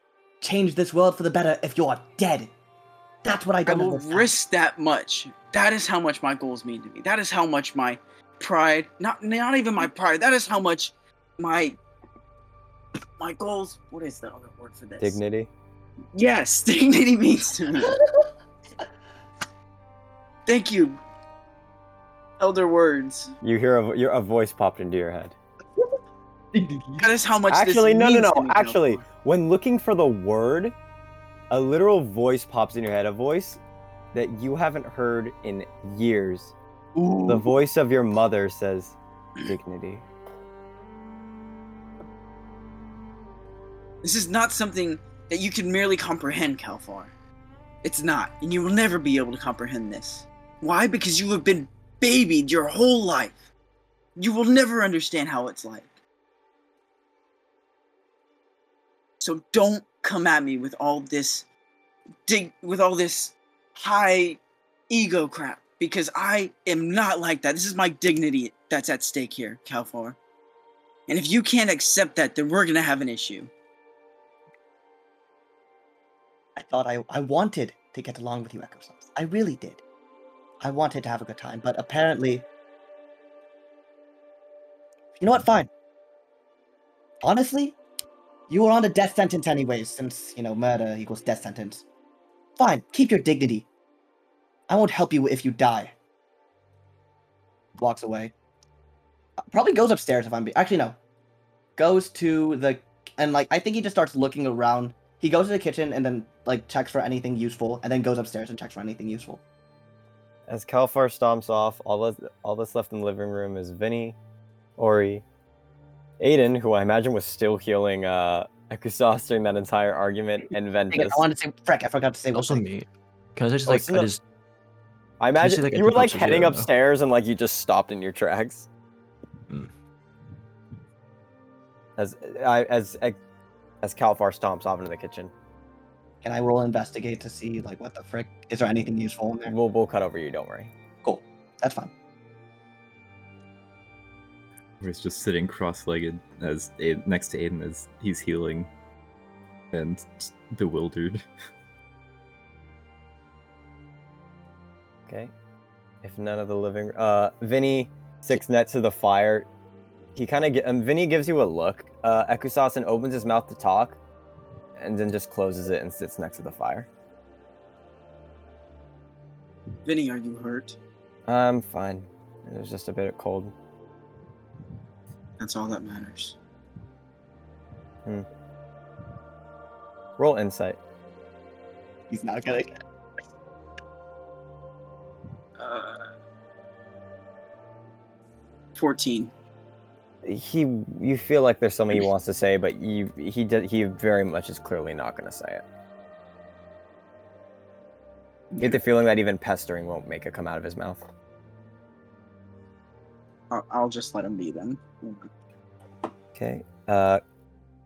change this world for the better if you're dead. That's what I I don't will understand. risk that much. That is how much my goals mean to me. That is how much my pride, not not even my pride. That is how much my my goals. What is the other word for this? Dignity. Yes, dignity means to me. Thank you. Elder words. You hear a, your, a voice popped into your head. That is how much. Actually, no, no, no. me, Actually, when looking for the word, a literal voice pops in your head. A voice that you haven't heard in years. The voice of your mother says, "Dignity." This is not something that you can merely comprehend, Calfar. It's not, and you will never be able to comprehend this. Why? Because you have been babied your whole life. You will never understand how it's like. So don't come at me with all this dig with all this high ego crap because I am not like that. This is my dignity that's at stake here, Calfar. And if you can't accept that, then we're gonna have an issue. I thought I, I wanted to get along with you, Ekusas. I really did. I wanted to have a good time, but apparently. You know what? Fine. Honestly, you were on a death sentence anyways, since, you know, murder equals death sentence. Fine, keep your dignity. I won't help you if you die. Walks away. Uh, Probably goes upstairs if I'm. Be- Actually, no. Goes to the. And, like, I think he just starts looking around he goes to the kitchen and then like checks for anything useful and then goes upstairs and checks for anything useful As Calfar stomps off, all that's, all that's left in the living room is Vinny, Ori, Aiden, who I imagine was still healing uh, Ekusas during that entire argument, and Dang it, Ventus. i wanted to say frick i forgot to say Also thing. me. Can I just Oh, like so I just I you say, imagine like, you were like heading do? upstairs and like you just stopped in your tracks. Hmm. As I as as Calfar stomps off into the kitchen, can i roll investigate to see like what the frick is there anything useful in there we'll we'll cut over you. Don't worry. Cool. That's fine Where he's just sitting cross-legged as Aiden, next to Aiden as he's healing, and just bewildered. Okay. If none of the living, uh, Vinny sits next to the fire. He kind of, um, Vinny gives you a look. Uh, Ekusas and opens his mouth to talk, and then just closes it and sits next to the fire. Vinny, are you hurt? I'm fine. It was just a bit of cold. That's all that matters. Hmm. Roll insight. he's not gonna Uh, 14. He, you feel like there's something he wants to say, but you, he, did, he very much is clearly not going to say it. You get the feeling that even pestering won't make it come out of his mouth. I'll, I'll just let him be then. Okay. Uh,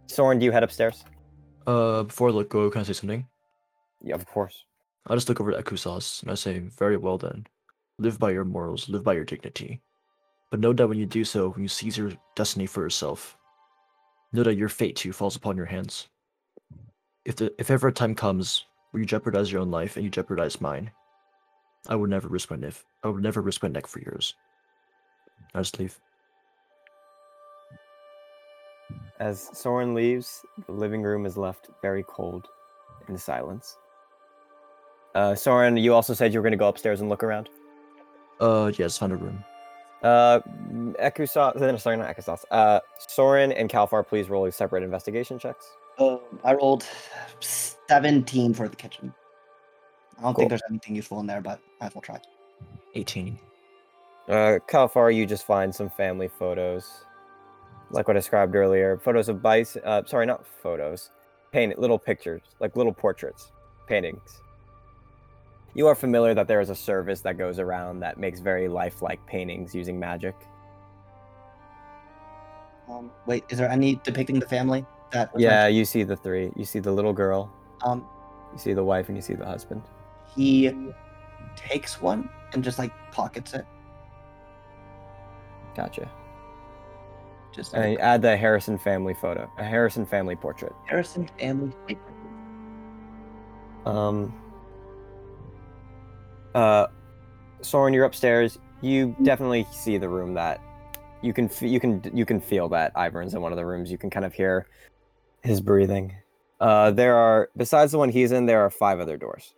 Soren, do you head upstairs? uh before I let go, can I say something? Yeah, of course. I just look over at Ekusas and I say, Very well then. Live by your morals, live by your dignity. But know that when you do so, when you seize your destiny for yourself, know that your fate too falls upon your hands. If the if ever a time comes where you jeopardize your own life and you jeopardize mine, I would never risk my neck. I would never risk my neck for yours. I just leave. As Soren leaves, the living room is left very cold in silence. Uh, Soren, you also said you were going to go upstairs and look around. Uh yes, find a room. Uh, Ekusas, sorry, not Ekusas. Uh, Soren and Calfar, please roll separate investigation checks. um, i rolled 17 for the kitchen i don't Cool. think there's anything useful in there but I will try 18. Uh, Calfar, you just find some family photos, like what I described earlier. Photos of bison. Uh, sorry, not photos. Painted little pictures, like little portraits, paintings. You are familiar that there is a service that goes around that makes very lifelike paintings using magic. um, wait is there any depicting the family that Yeah, mentioned? you see the three. You see the little girl, Um, You see the wife and you see the husband. he takes one and just like pockets it. Gotcha. Just And like add the Harrison family photo, a Harrison family portrait. Harrison family. Um. Uh, Soren, you're upstairs. You definitely see the room that you can f- you can you can feel that Ivern's in one of the rooms. You can kind of hear his breathing. Uh, there are besides the one he's in, there are five other doors.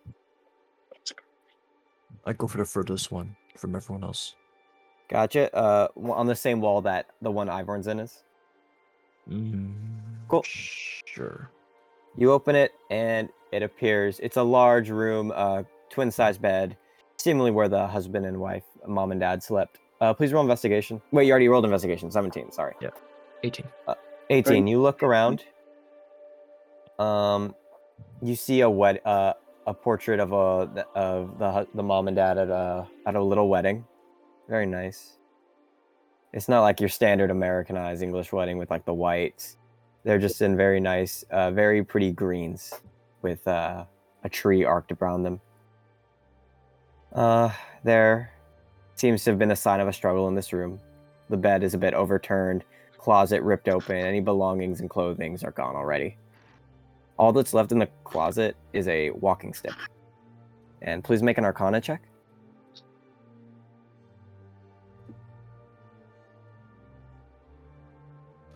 I go for the furthest one from everyone else. Gotcha. Uh, on the same wall that the one Ivern's in is. Mm, Cool. Sure. You open it and it appears it's a large room, uh, twin size bed, seemingly where the husband and wife, mom and dad slept. Uh, please roll investigation. Wait, you already rolled investigation. 17, sorry. 18. 18. You look around. Um, you see a wed- uh, a portrait of a of the the mom and dad at a at a little wedding. Very nice. It's not like your standard Americanized English wedding with like the whites. They're just in very nice, uh, very pretty greens with uh, a tree arced around them. Uh, there seems to have been a sign of a struggle in this room. The bed is a bit overturned, closet ripped open, any belongings and clothings are gone already. All that's left in the closet is a walking stick. And please make an arcana check.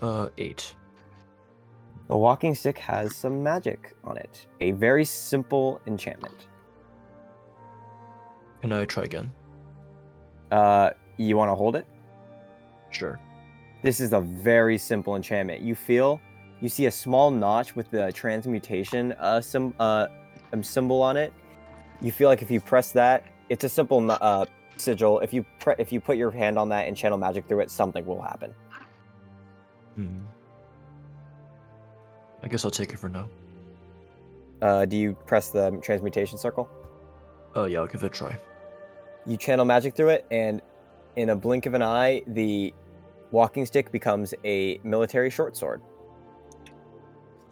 Uh, 8. The walking stick has some magic on it. A very simple enchantment. Can I try again? Uh, you want to hold it? Sure. This is a very simple enchantment. You feel, you see a small notch with the transmutation uh, sim- uh, um, symbol on it. You feel like if you press that, it's a simple uh, sigil. If you pre- if you put your hand on that and channel magic through it, something will happen. Hmm. I guess I'll take it for now. Uh, do you press the transmutation circle? Oh, yeah, I'll give it a try. You channel magic through it, and in a blink of an eye, the walking stick becomes a military short sword.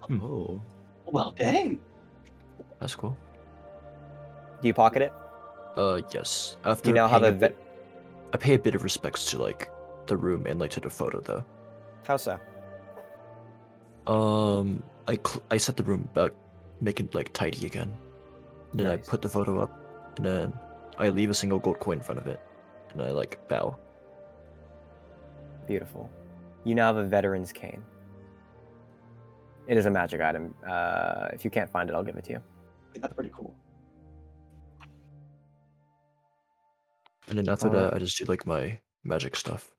Oh. Well, dang. That's cool. Do you pocket it? Uh, yes. After You now have paying a a bit, I pay a bit of respects to like the room and like to the photo though. How so? Um, I cl- I set the room back, make it like tidy again. Then I put the photo up, and then I leave a single gold coin in front of it, and I like bow. Beautiful. You now have a veteran's cane. It is a magic item. Uh, if you can't find it, I'll give it to you. That's pretty cool. And then after Alright. that, I just do like my magic stuff.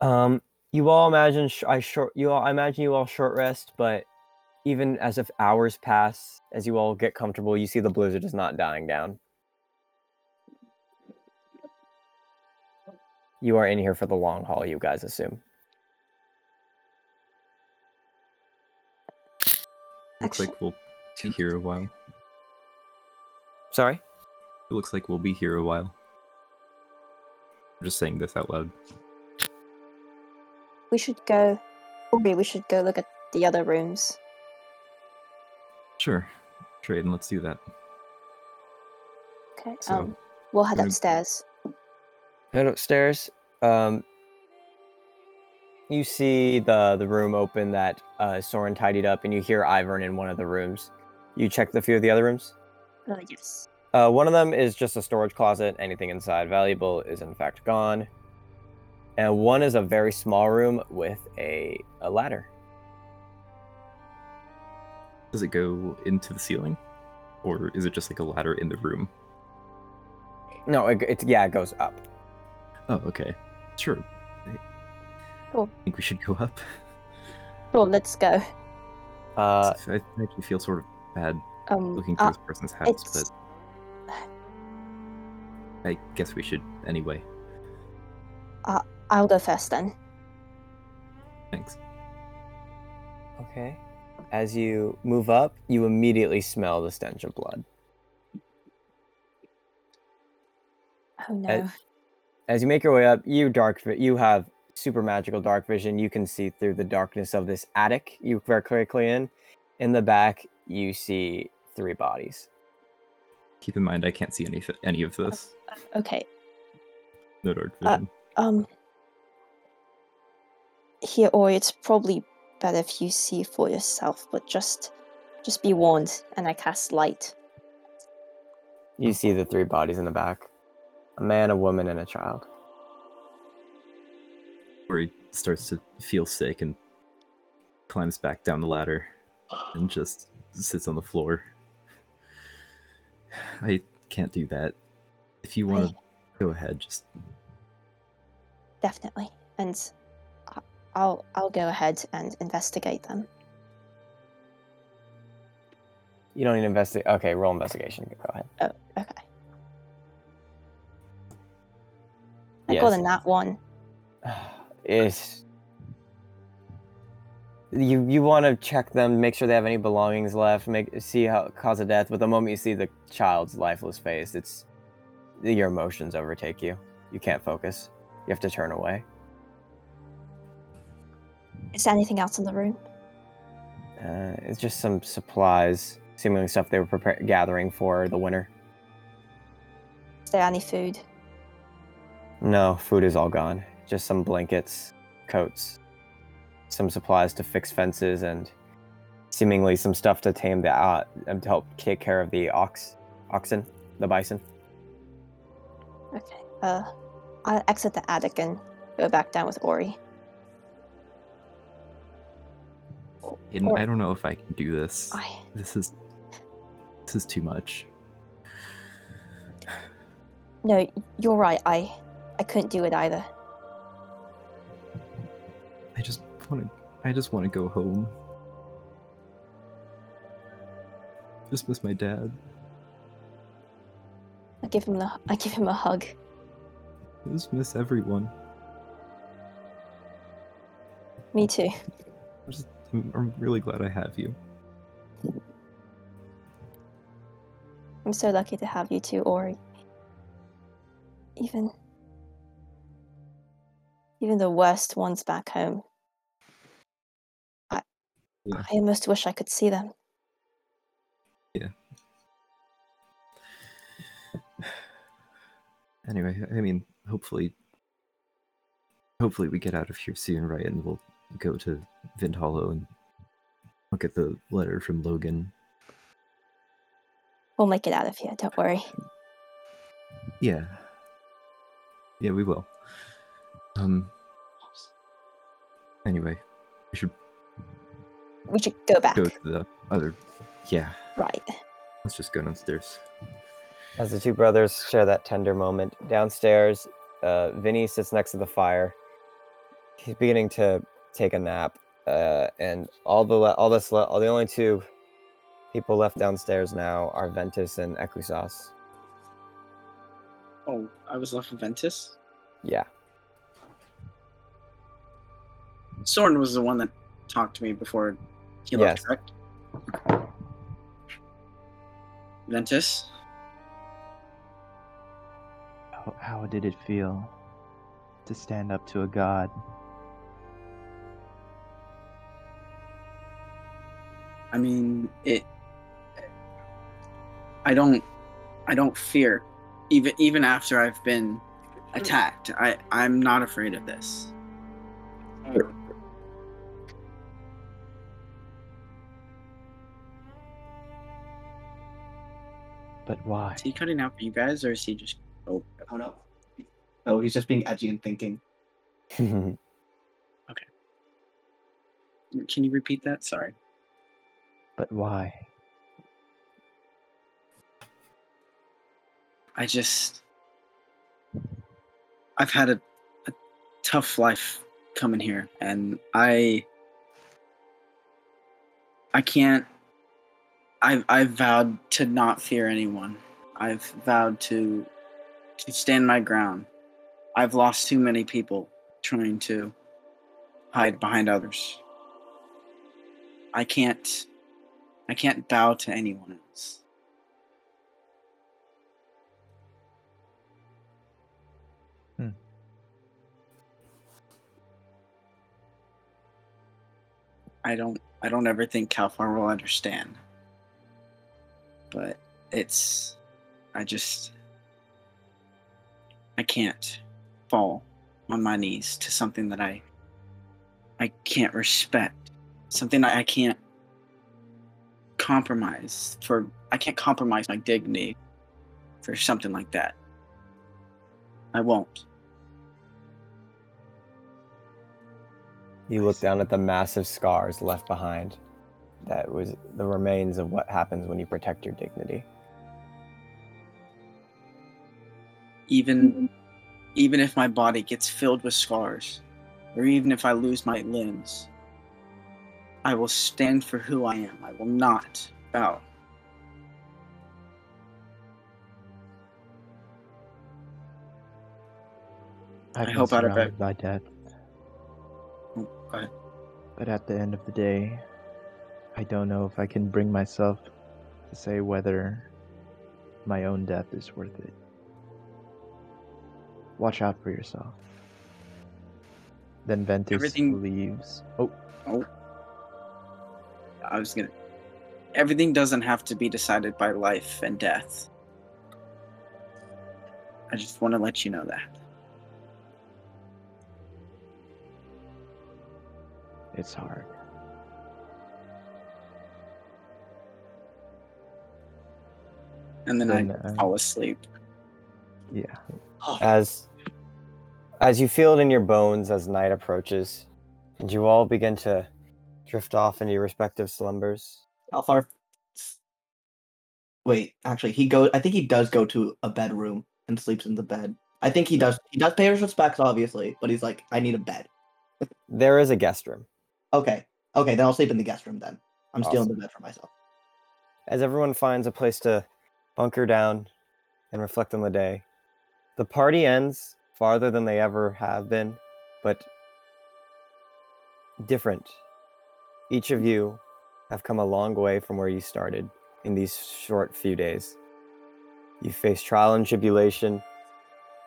Um, you all imagine sh- I short. You all, I imagine you all short rest, but even as if hours pass, as you all get comfortable, you see the blizzard is not dying down. You are in here for the long haul, you guys assume. Looks like we'll be here a while. Sorry. It looks like we'll be here a while. I'm just saying this out loud. We should go. Probably we should go look at the other rooms. Sure. Trade, and let's do that. Okay. So, um, we'll head gonna- upstairs. Head upstairs. Um, you see the the room open that uh, Soren tidied up, and you hear Ivern in one of the rooms. You check the few of the other rooms. Oh yes. Uh, one of them is just a storage closet. Anything inside valuable is in fact gone. And one is a very small room with a, a ladder. Does it go into the ceiling? Or is it just like a ladder in the room? No, it, it's yeah, it goes up. Oh, okay. Sure. Cool. I think we should go up. Cool. Let's go. Uh, I I actually feel sort of bad Um. looking uh, through this person's house, it's- but I guess we should anyway. I'll go first then. Thanks. okay. As you move up, you immediately smell the stench of blood. Oh no. As you make your way up, you dark vi- you have super magical dark vision. You can see through the darkness of this attic you very quickly in. In the back, you see three bodies. Keep in mind, I can't see any any of this. Okay. No dark Uh, vision. Um. Here, or it's probably better if you see for yourself. But just, just be warned. And I cast light. You see the three bodies in the back a man, a woman, and a child. where he starts to feel sick and climbs back down the ladder and just sits on the floor. I can't do that. If you want to go ahead, just Definitely. And I- I'll I'll go ahead and investigate them. You don't need to investigate. Okay, roll investigation. Go ahead. Oh, Okay. I got a Yes. nat one. It's you. You want to check them, make sure they have any belongings left, make see how cause of death. But the moment you see the child's lifeless face, it's your emotions overtake you. You can't focus. You have to turn away. Is there anything else in the room? Uh, it's just some supplies, seemingly stuff they were prepar- gathering for the winter. Is there any food? No, food is all gone. Just some blankets, coats, some supplies to fix fences, and seemingly some stuff to tame the uh, to help take care of the ox, oxen, the bison. Okay. Uh, I'll exit the attic and go back down with Ori. Or- I don't know if I can do this. I This is this is too much. no, you're right. I I couldn't do it either. I just want to. I just want to go home. Just miss my dad. I give him a I give him a hug. I just miss everyone. Me too. I'm, just, I'm, I'm really glad I have you. I'm so lucky to have you too, Ori. Even even the worst ones back home. I Yeah. I almost wish I could see them. Yeah. Anyway, I mean, hopefully, hopefully we get out of here soon, right? And we'll go to Vind Hollow and look at the letter from Logan. We'll make it out of here, don't worry. Yeah, yeah, we will. Um. Anyway, we should We should go back. go to the other. Yeah, Right. let's just go downstairs. As the two brothers share that tender moment downstairs, uh, Vinny sits next to the fire. He's beginning to take a nap, uh, and all the le- all this le- all the only two people left downstairs now are Ventus and Ekusas. Oh, I was left with Ventus. Yeah, Soren was the one that talked to me before he left, Yes. correct? Ventus? How, how did it feel to stand up to a god? I mean, it. I don't. I don't fear, even even after I've been attacked. I I'm not afraid of this. But why? Is he cutting out for you guys, or is he just? Oh, Oh no. Oh, he's just being edgy and thinking. Okay. Can you repeat that? Sorry. But why? I just. I've had a, a tough life coming here, and I. I can't. I've I've vowed to not fear anyone. I've vowed to to stand my ground. I've lost too many people trying to hide behind others. I can't I can't bow to anyone else. Hmm. I don't I don't ever think Calfar will understand. but it's I just I can't fall on my knees to something that I I can't respect. Something I, I can't compromise for I can't compromise my dignity for something like that. I won't. You look down at the massive scars left behind. That was the remains of what happens when you protect your dignity. Even even if my body gets filled with scars, or even if I lose my limbs, I will stand for who I am. I will not bow. I've I hope out of by death, Oh, Go ahead. but at the end of the day, I don't know if I can bring myself to say whether my own death is worth it. Watch out for yourself. Then Ventus Everything- leaves. Oh. Oh, I was gonna. Everything doesn't have to be decided by life and death. I just want to let you know that. it's hard. And then Then, I uh, fall asleep. Yeah. As as you feel it in your bones as night approaches, and you all begin to drift off into your respective slumbers. Alfar. Wait, actually, he goes. I think he does go to a bedroom and sleeps in the bed. I think he hmm. does. He does pay his respects, obviously, but he's like, I need a bed. There is a guest room. Okay, okay, then I'll sleep in the guest room. Then I'm stealing the bed for myself. As everyone finds a place to bunker down and reflect on the day, the party ends farther than they ever have been, but different. Each of you have come a long way from where you started in these short few days. You've faced trial and tribulation,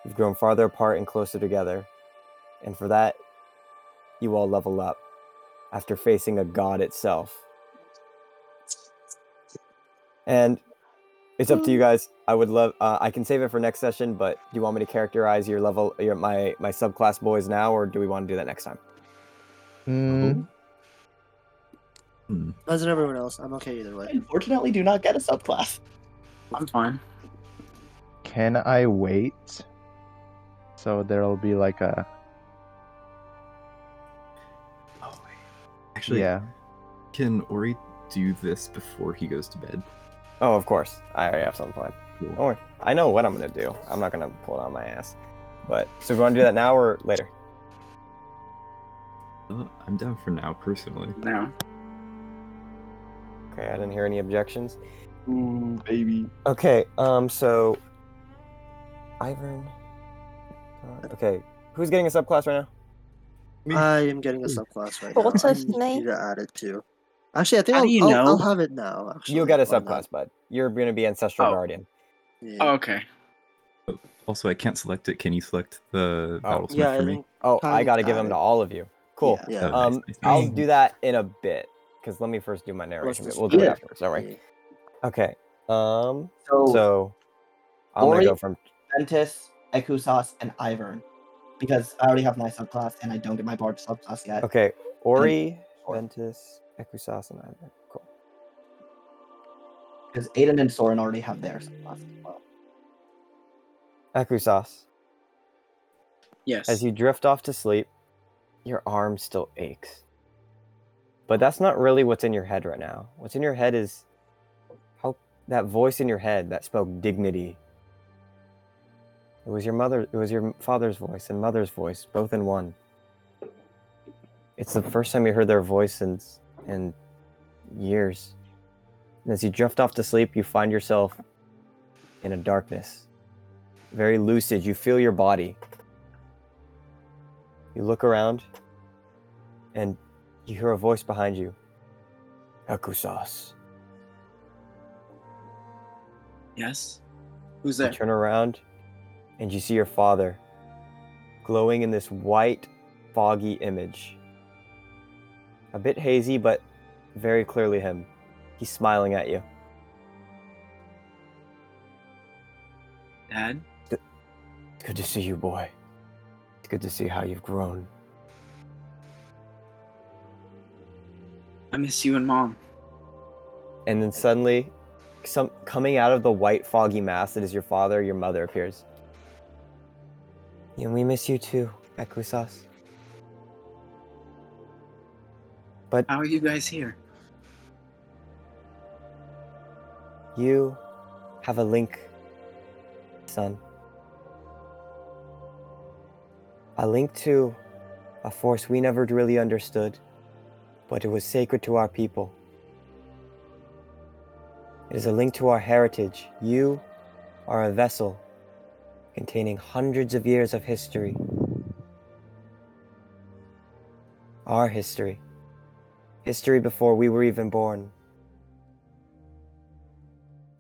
you've grown farther apart and closer together, and for that, you all level up after facing a god itself. And it's up to you guys. I would love. Uh, I can save it for next session, but do you want me to characterize your level, your my my subclass boys now, or do we want to do that next time? Mm, Hmm. As in everyone else, I'm okay either I way. unfortunately do not get a subclass. I'm fine. can I wait? So there'll be like a Oh, wait. Actually, yeah. can Ori do this before he goes to bed? Oh, of course. I already have something planned. Cool. Don't worry. I know what I'm gonna do. I'm not gonna pull it on my ass. But so we want to do that now or later? Uh, I'm down for now, personally. Now. Okay, I didn't hear any objections. Ooh, baby. Okay, um, so Ivern. uh, Okay, who's getting a subclass right now? I am getting a subclass right Thoughts now. of I me? need to add it too. Actually, I think How I'll, do you I'll, know? I'll have it now. Actually, You'll get a subclass, bud. You're gonna be ancestral Oh. guardian. Yeah. Oh, okay. Also, I can't select it. Can you select the Oh. battlesmith yeah, I for me? Oh, I gotta give them to all of you. Cool. Yeah. Nice, Um, nice, I'll do that in a bit because let me first do my narration. bit. We'll do it Yeah. afterwards. Don't worry. Yeah. Okay. Um. So, So I'm Ori- gonna go from Ventus, Ekusas, and Ivern, because I already have my subclass and I don't get my bard subclass yet. okay. Ori, Or- Ventus, Ekusas, and Ivern. Cool. Because Aiden and Soren already have their subclass as well. Ekusas. Yes. As you drift off to sleep, your arm still aches. But that's not really what's in your head right now. What's in your head is how that voice in your head that spoke dignity. It was your mother, it was your father's voice and mother's voice, both in one. It's the first time you heard their voice in, in years. And as you drift off to sleep, you find yourself in a darkness. Very lucid. You feel your body. You look around and you hear a voice behind you. Ekusas. yes. Who's that? You turn around and you see your father glowing in this white, foggy image. A bit hazy, but very clearly him. He's smiling at you. Dad. It's good to see you, boy. It's good to see how you've grown. I miss you and Mom. And then suddenly, some coming out of the white foggy mass that is your father, your mother appears. And we miss you too, Ekusas. But How are you guys here? you have a link, son. A link to a force we never really understood, but it was sacred to our people. It is a link to our heritage. You are a vessel containing hundreds of years of history. Our history. History before we were even born.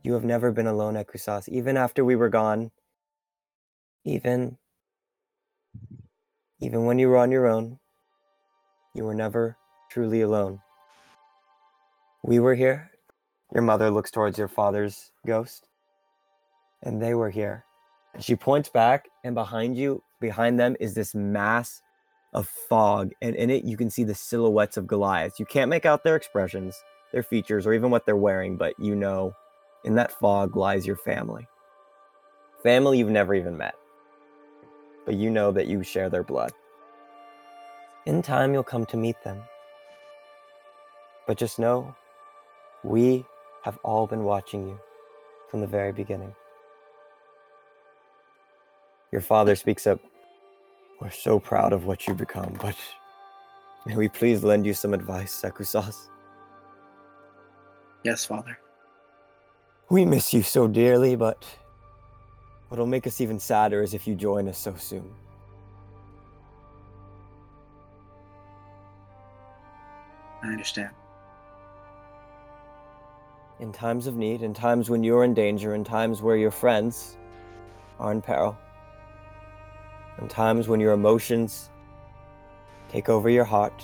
You have never been alone, at Ekusas, even after we were gone. Even even when you were on your own, you were never truly alone. We were here. Your mother looks towards your father's ghost. And they were here. She points back, and behind you, behind them, is this mass of fog. And in it, you can see the silhouettes of Goliaths. You can't make out their expressions, their features, or even what they're wearing, but you know in that fog lies your family. Family you've never even met, but you know that you share their blood. In time, you'll come to meet them. But just know, we have all been watching you from the very beginning. Your father speaks up. We're so proud of what you've become, but may we please lend you some advice, Ekusas? Yes, Father. We miss you so dearly, but what'll make us even sadder is if you join us so soon. I understand. In times of need, in times when you're in danger, in times where your friends are in peril, in times when your emotions take over your heart,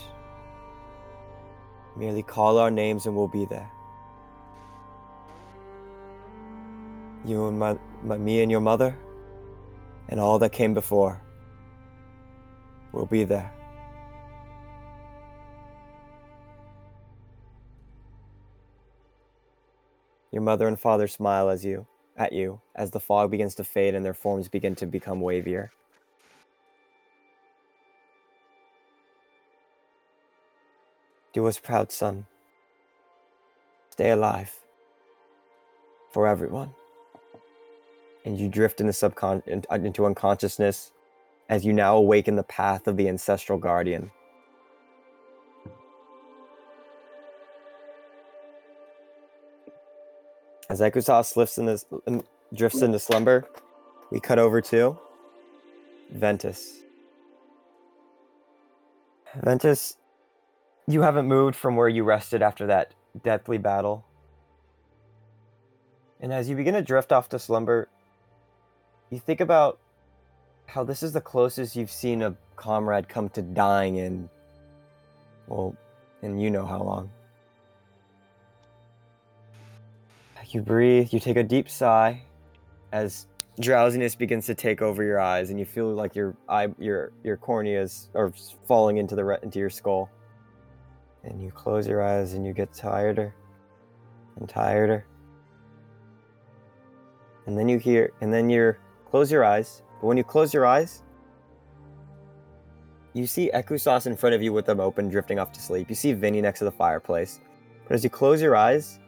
merely call our names and we'll be there. You and my, my me and your mother, and all that came before, will be there. Your mother and father smile as you at you as the fog begins to fade and their forms begin to become wavier. Do us proud, son. Stay alive. For everyone. And you drift into subcon uh, into unconsciousness as you now awaken the path of the ancestral guardian. As Ekusas lifts in this, in- drifts into slumber, we cut over to Ventus. Ventus, you haven't moved from where you rested after that deathly battle. And as you begin to drift off to slumber, you think about how this is the closest you've seen a comrade come to dying in, well, and you know how long. You breathe, you take a deep sigh as drowsiness begins to take over your eyes and you feel like your eye your your corneas are falling into the re- into your skull. And you close your eyes and you get tireder and tireder. And then you hear and then you're close your eyes. But when you close your eyes, you see Ekusas in front of you with them open, drifting off to sleep. You see Vinny next to the fireplace. But as you close your eyes,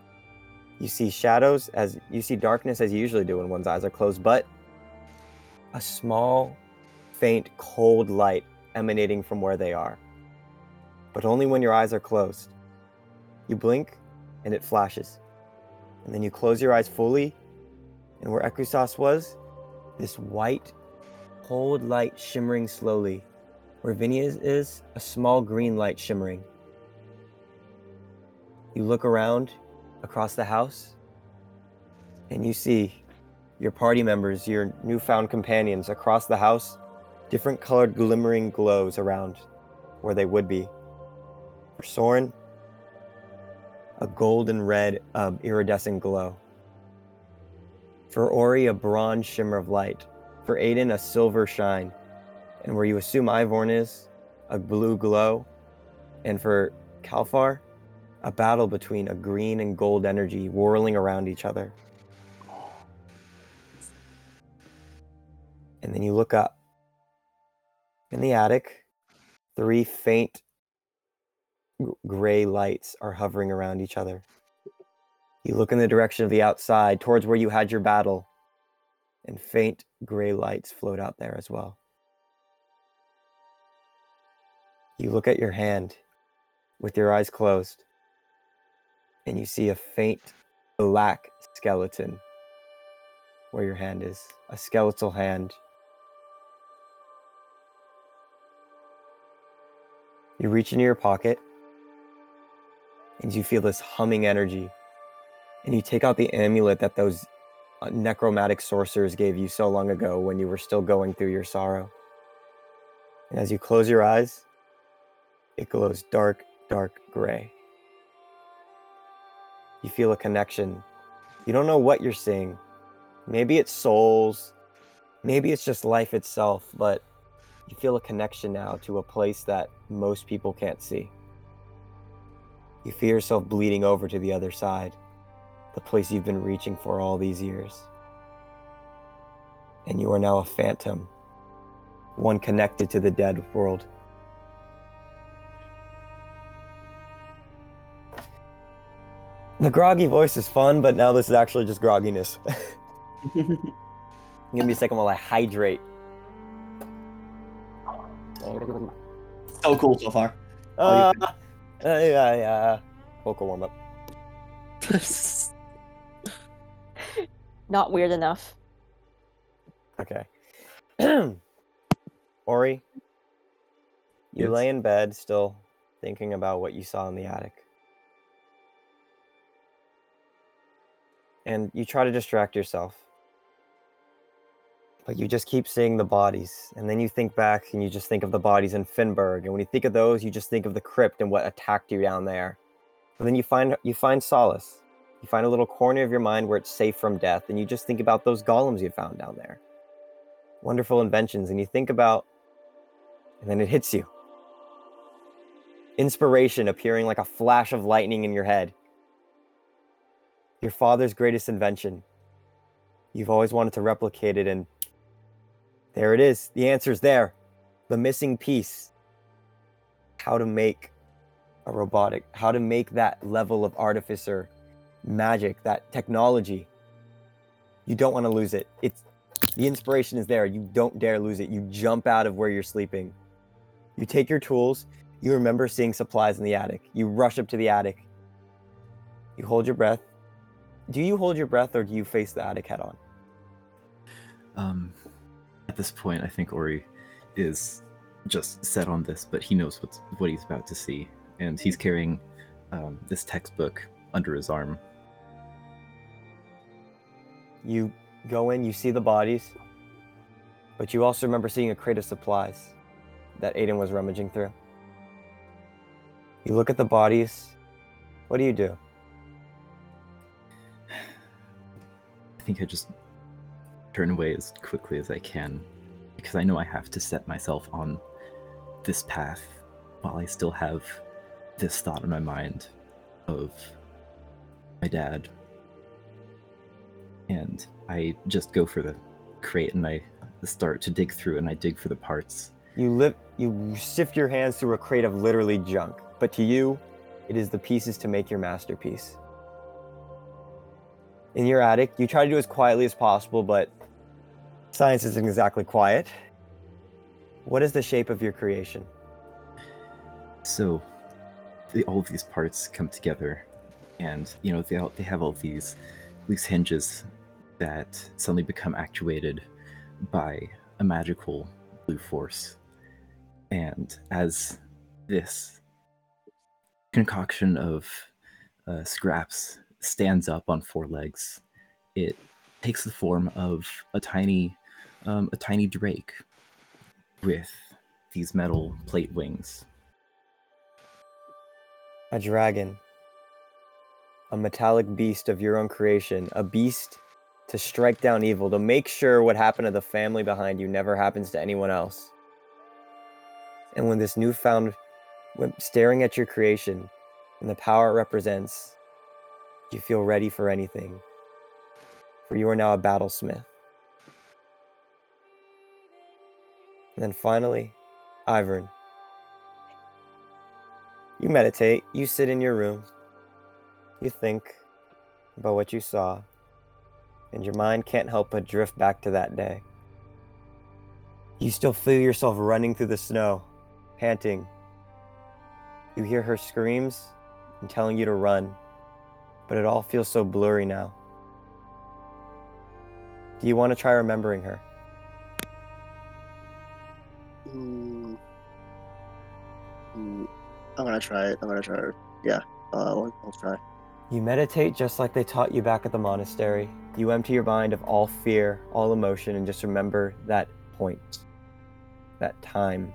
you see shadows as you see darkness as you usually do when one's eyes are closed, but a small, faint, cold light emanating from where they are. But only when your eyes are closed. You blink and it flashes. And then you close your eyes fully, and where Ekusas was, this white, cold light shimmering slowly. Where Vinny is, is a small green light shimmering. You look around across the house, and you see your party members, your newfound companions across the house, different colored glimmering glows around where they would be. For Soren, a golden red um, iridescent glow. For Ori, a bronze shimmer of light. For Aiden, a silver shine. And where you assume Ivern is, a blue glow. And for Calfar, a battle between a green and gold energy whirling around each other. And then you look up. In the attic, three faint gray lights are hovering around each other. You look in the direction of the outside, towards where you had your battle, and faint gray lights float out there as well. You look at your hand with your eyes closed, and you see a faint black skeleton where your hand is a skeletal hand. You reach into your pocket and you feel this humming energy. And you take out the amulet that those uh, necromantic sorcerers gave you so long ago when you were still going through your sorrow. And as you close your eyes, it glows dark, dark gray. You feel a connection. You don't know what you're seeing. Maybe it's souls, maybe it's just life itself, but you feel a connection now to a place that most people can't see. You feel yourself bleeding over to the other side, the place you've been reaching for all these years. And you are now a phantom, one connected to the dead world. The groggy voice is fun, but now this is actually just grogginess. Give me a second while I hydrate. So cool so far. Uh, uh, yeah, yeah. Vocal warm up. Not weird enough. Okay. Ori, you Yes. lay in bed still thinking about what you saw in the attic. And you try to distract yourself. But you just keep seeing the bodies. And then you think back and you just think of the bodies in Finberg. And when you think of those, you just think of the crypt and what attacked you down there. And then you find you find solace. You find a little corner of your mind where it's safe from death, and you just think about those golems you found down there. Wonderful inventions, and you think about, and then it hits you. Inspiration appearing like a flash of lightning in your head. Your father's greatest invention. You've always wanted to replicate it, and there it is. The answer's there. The missing piece. How to make a robotic, how to make that level of artificer magic, that technology. You don't want to lose it. It's the inspiration is there. You don't dare lose it. You jump out of where you're sleeping. You take your tools. You remember seeing supplies in the attic. You rush up to the attic. You hold your breath. Do you hold your breath or do you face the attic head on? Um, at this point, I think Ori is just set on this, but he knows what's what he's about to see, and he's carrying um, this textbook under his arm. You go in, you see the bodies, but you also remember seeing a crate of supplies that Aiden was rummaging through. You look at the bodies. What do you do? Think I just turn away as quickly as I can because I know I have to set myself on this path while I still have this thought in my mind of my dad. And I just go for the crate and I start to dig through and I dig for the parts. You lift, you sift your hands through a crate of literally junk, but to you, it is the pieces to make your masterpiece. In your attic, you try to do as quietly as possible, but science isn't exactly quiet. What is the shape of your creation? So, the, all of these parts come together, and you know they all, they have all these loose hinges that suddenly become actuated by a magical blue force. And as this concoction of uh, scraps stands up on four legs, it takes the form of a tiny, um, a tiny drake with these metal plate wings. A dragon. A metallic beast of your own creation. A beast to strike down evil, to make sure what happened to the family behind you never happens to anyone else. And when this newfound, when staring at your creation and the power it represents, you feel ready for anything. For you are now a battlesmith. And then finally, Ivern. You meditate, you sit in your room, you think about what you saw, and your mind can't help but drift back to that day. You still feel yourself running through the snow, panting. You hear her screams and telling you to run, but it all feels so blurry now. Do you want to try remembering her? Mm. Mm. I'm gonna try it. I'm gonna try it. Yeah, uh, I'll, I'll try. You meditate just like they taught you back at the monastery. You empty your mind of all fear, all emotion, and just remember that point, that time.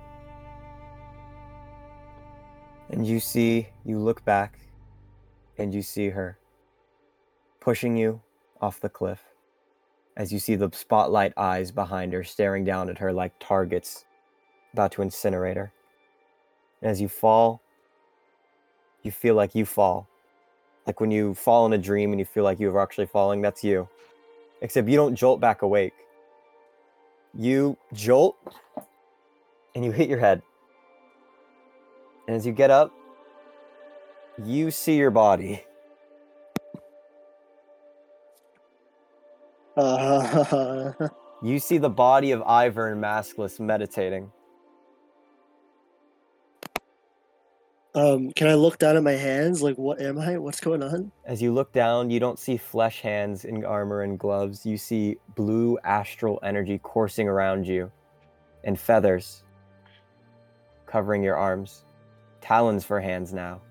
And you see, you look back, and you see her pushing you off the cliff as you see the spotlight eyes behind her staring down at her like targets about to incinerate her. And as you fall, you feel like you fall. Like when you fall in a dream and you feel like you're actually falling, that's you. Except you don't jolt back awake. You jolt and you hit your head. And as you get up, you see your body. Uh, You see the body of Ivern Maskless meditating. um, can I look down at my hands? Like, what am I? What's going on? As you look down, you don't see flesh hands in armor and gloves. You see blue astral energy coursing around you and feathers covering your arms. Talons for hands now.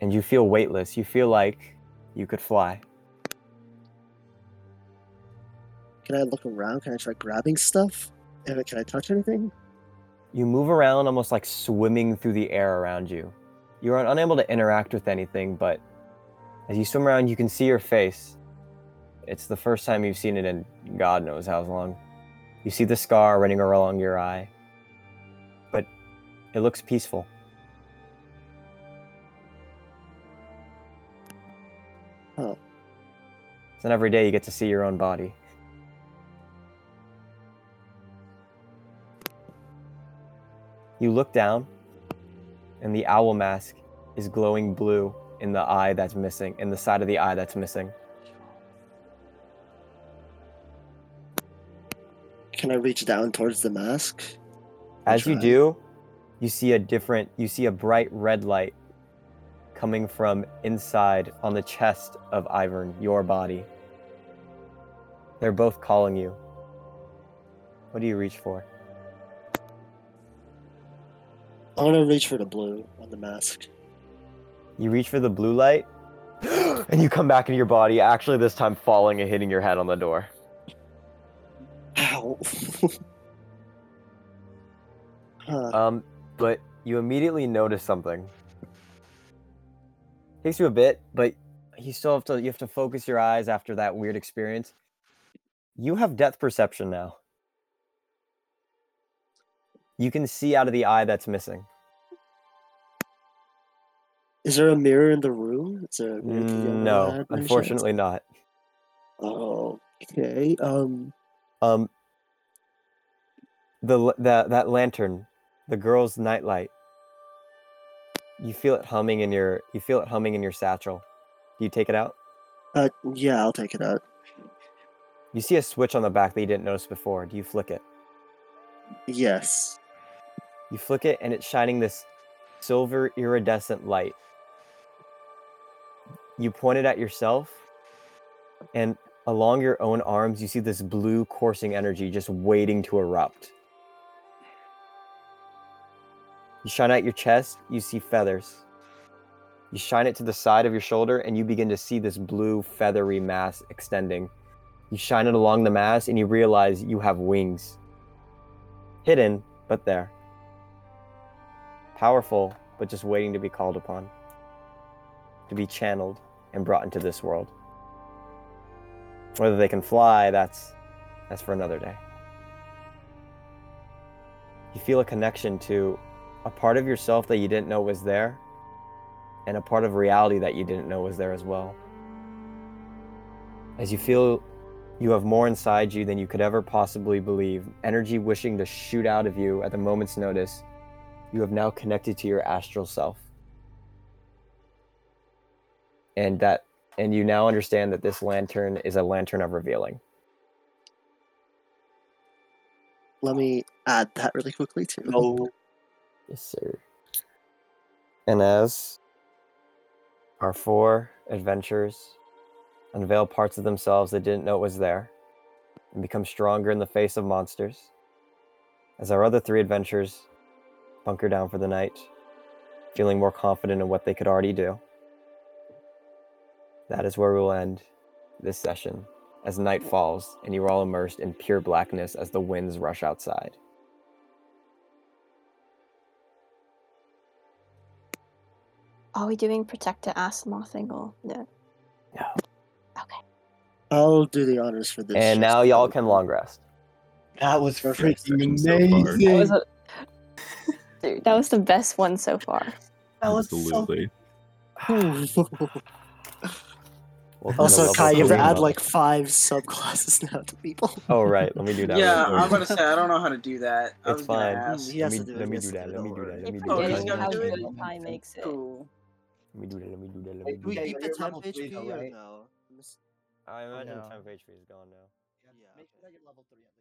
And you feel weightless. You feel like you could fly. Can I look around? Can I try grabbing stuff? And can I touch anything? You move around almost like swimming through the air around you. You are unable to interact with anything, but as you swim around, you can see your face. It's the first time you've seen it in God knows how long. You see the scar running along your eye, but it looks peaceful. So every day you get to see your own body. You look down, and the owl mask is glowing blue in the eye that's missing, in the side of the eye that's missing. Can I reach down towards the mask? As you do, you see a different, you see a bright red light coming from inside on the chest of Ivern, your body. They're both calling you. What do you reach for? I'm gonna reach for the blue on the mask. You reach for the blue light, and you come back into your body, actually, this time falling and hitting your head on the door. Ow. huh. Um, but you immediately notice something. Takes you a bit, but you still have to you have to focus your eyes after that weird experience. You have depth perception now. You can see out of the eye that's missing. Is there a mirror in the room? Is there a mirror to the other eye No, by any chance? unfortunately not. Okay. Um, Um, the that that lantern, the girl's nightlight. You feel it humming in your you feel it humming in your satchel. Do you take it out? uh, yeah, I'll take it out. You see a switch on the back that you didn't notice before. Do you flick it? Yes. You flick it, and it's shining this silver iridescent light. You point it at yourself, and along your own arms, you see this blue coursing energy just waiting to erupt. You shine out your chest, you see feathers. You shine it to the side of your shoulder, and you begin to see this blue feathery mass extending. You shine it along the mass, and you realize you have wings. Hidden, but there. Powerful, but just waiting to be called upon. to be channeled and brought into this world. Whether they can fly, that's that's for another day. You feel a connection to a part of yourself that you didn't know was there and a part of reality that you didn't know was there as well. As you feel you have more inside you than you could ever possibly believe, energy wishing to shoot out of you at the moment's notice, you have now connected to your astral self. And that and you now understand that this lantern is a lantern of revealing. Let me add that really quickly too. Oh, Yes, sir. And as our four adventurers unveil parts of themselves they didn't know was there and become stronger in the face of monsters, as our other three adventurers bunker down for the night, feeling more confident in what they could already do, that is where we will end this session as night falls and you are all immersed in pure blackness as the winds rush outside. Are we doing Protector Asthma thing or no? No. Okay. I'll do the honors for this. And now y'all can long rest. that was Perfect. freaking So. That amazing. was a... Dude, that was the best one so far. That was so Absolutely. Welcome to also, Kai, you have to three add like five subclasses now to people. Oh right, let me do that. Yeah, I'm quick. about to say I don't know how to do that. I It's was gonna fine. ask. He has let to me, do it, let he me has do to that. do it, Let me don't do that. worry. Let me It do Oh, that. he's depends gotta how do it? good Kai makes it. Cool. Let me do that. Let me do that. Let Wait, me Do we do Yeah, keep that. the you're temp level three HP though, or right? no? I'm s- I imagine No. temp HP is gone now. Yeah, Make sure okay. that you're level three at least.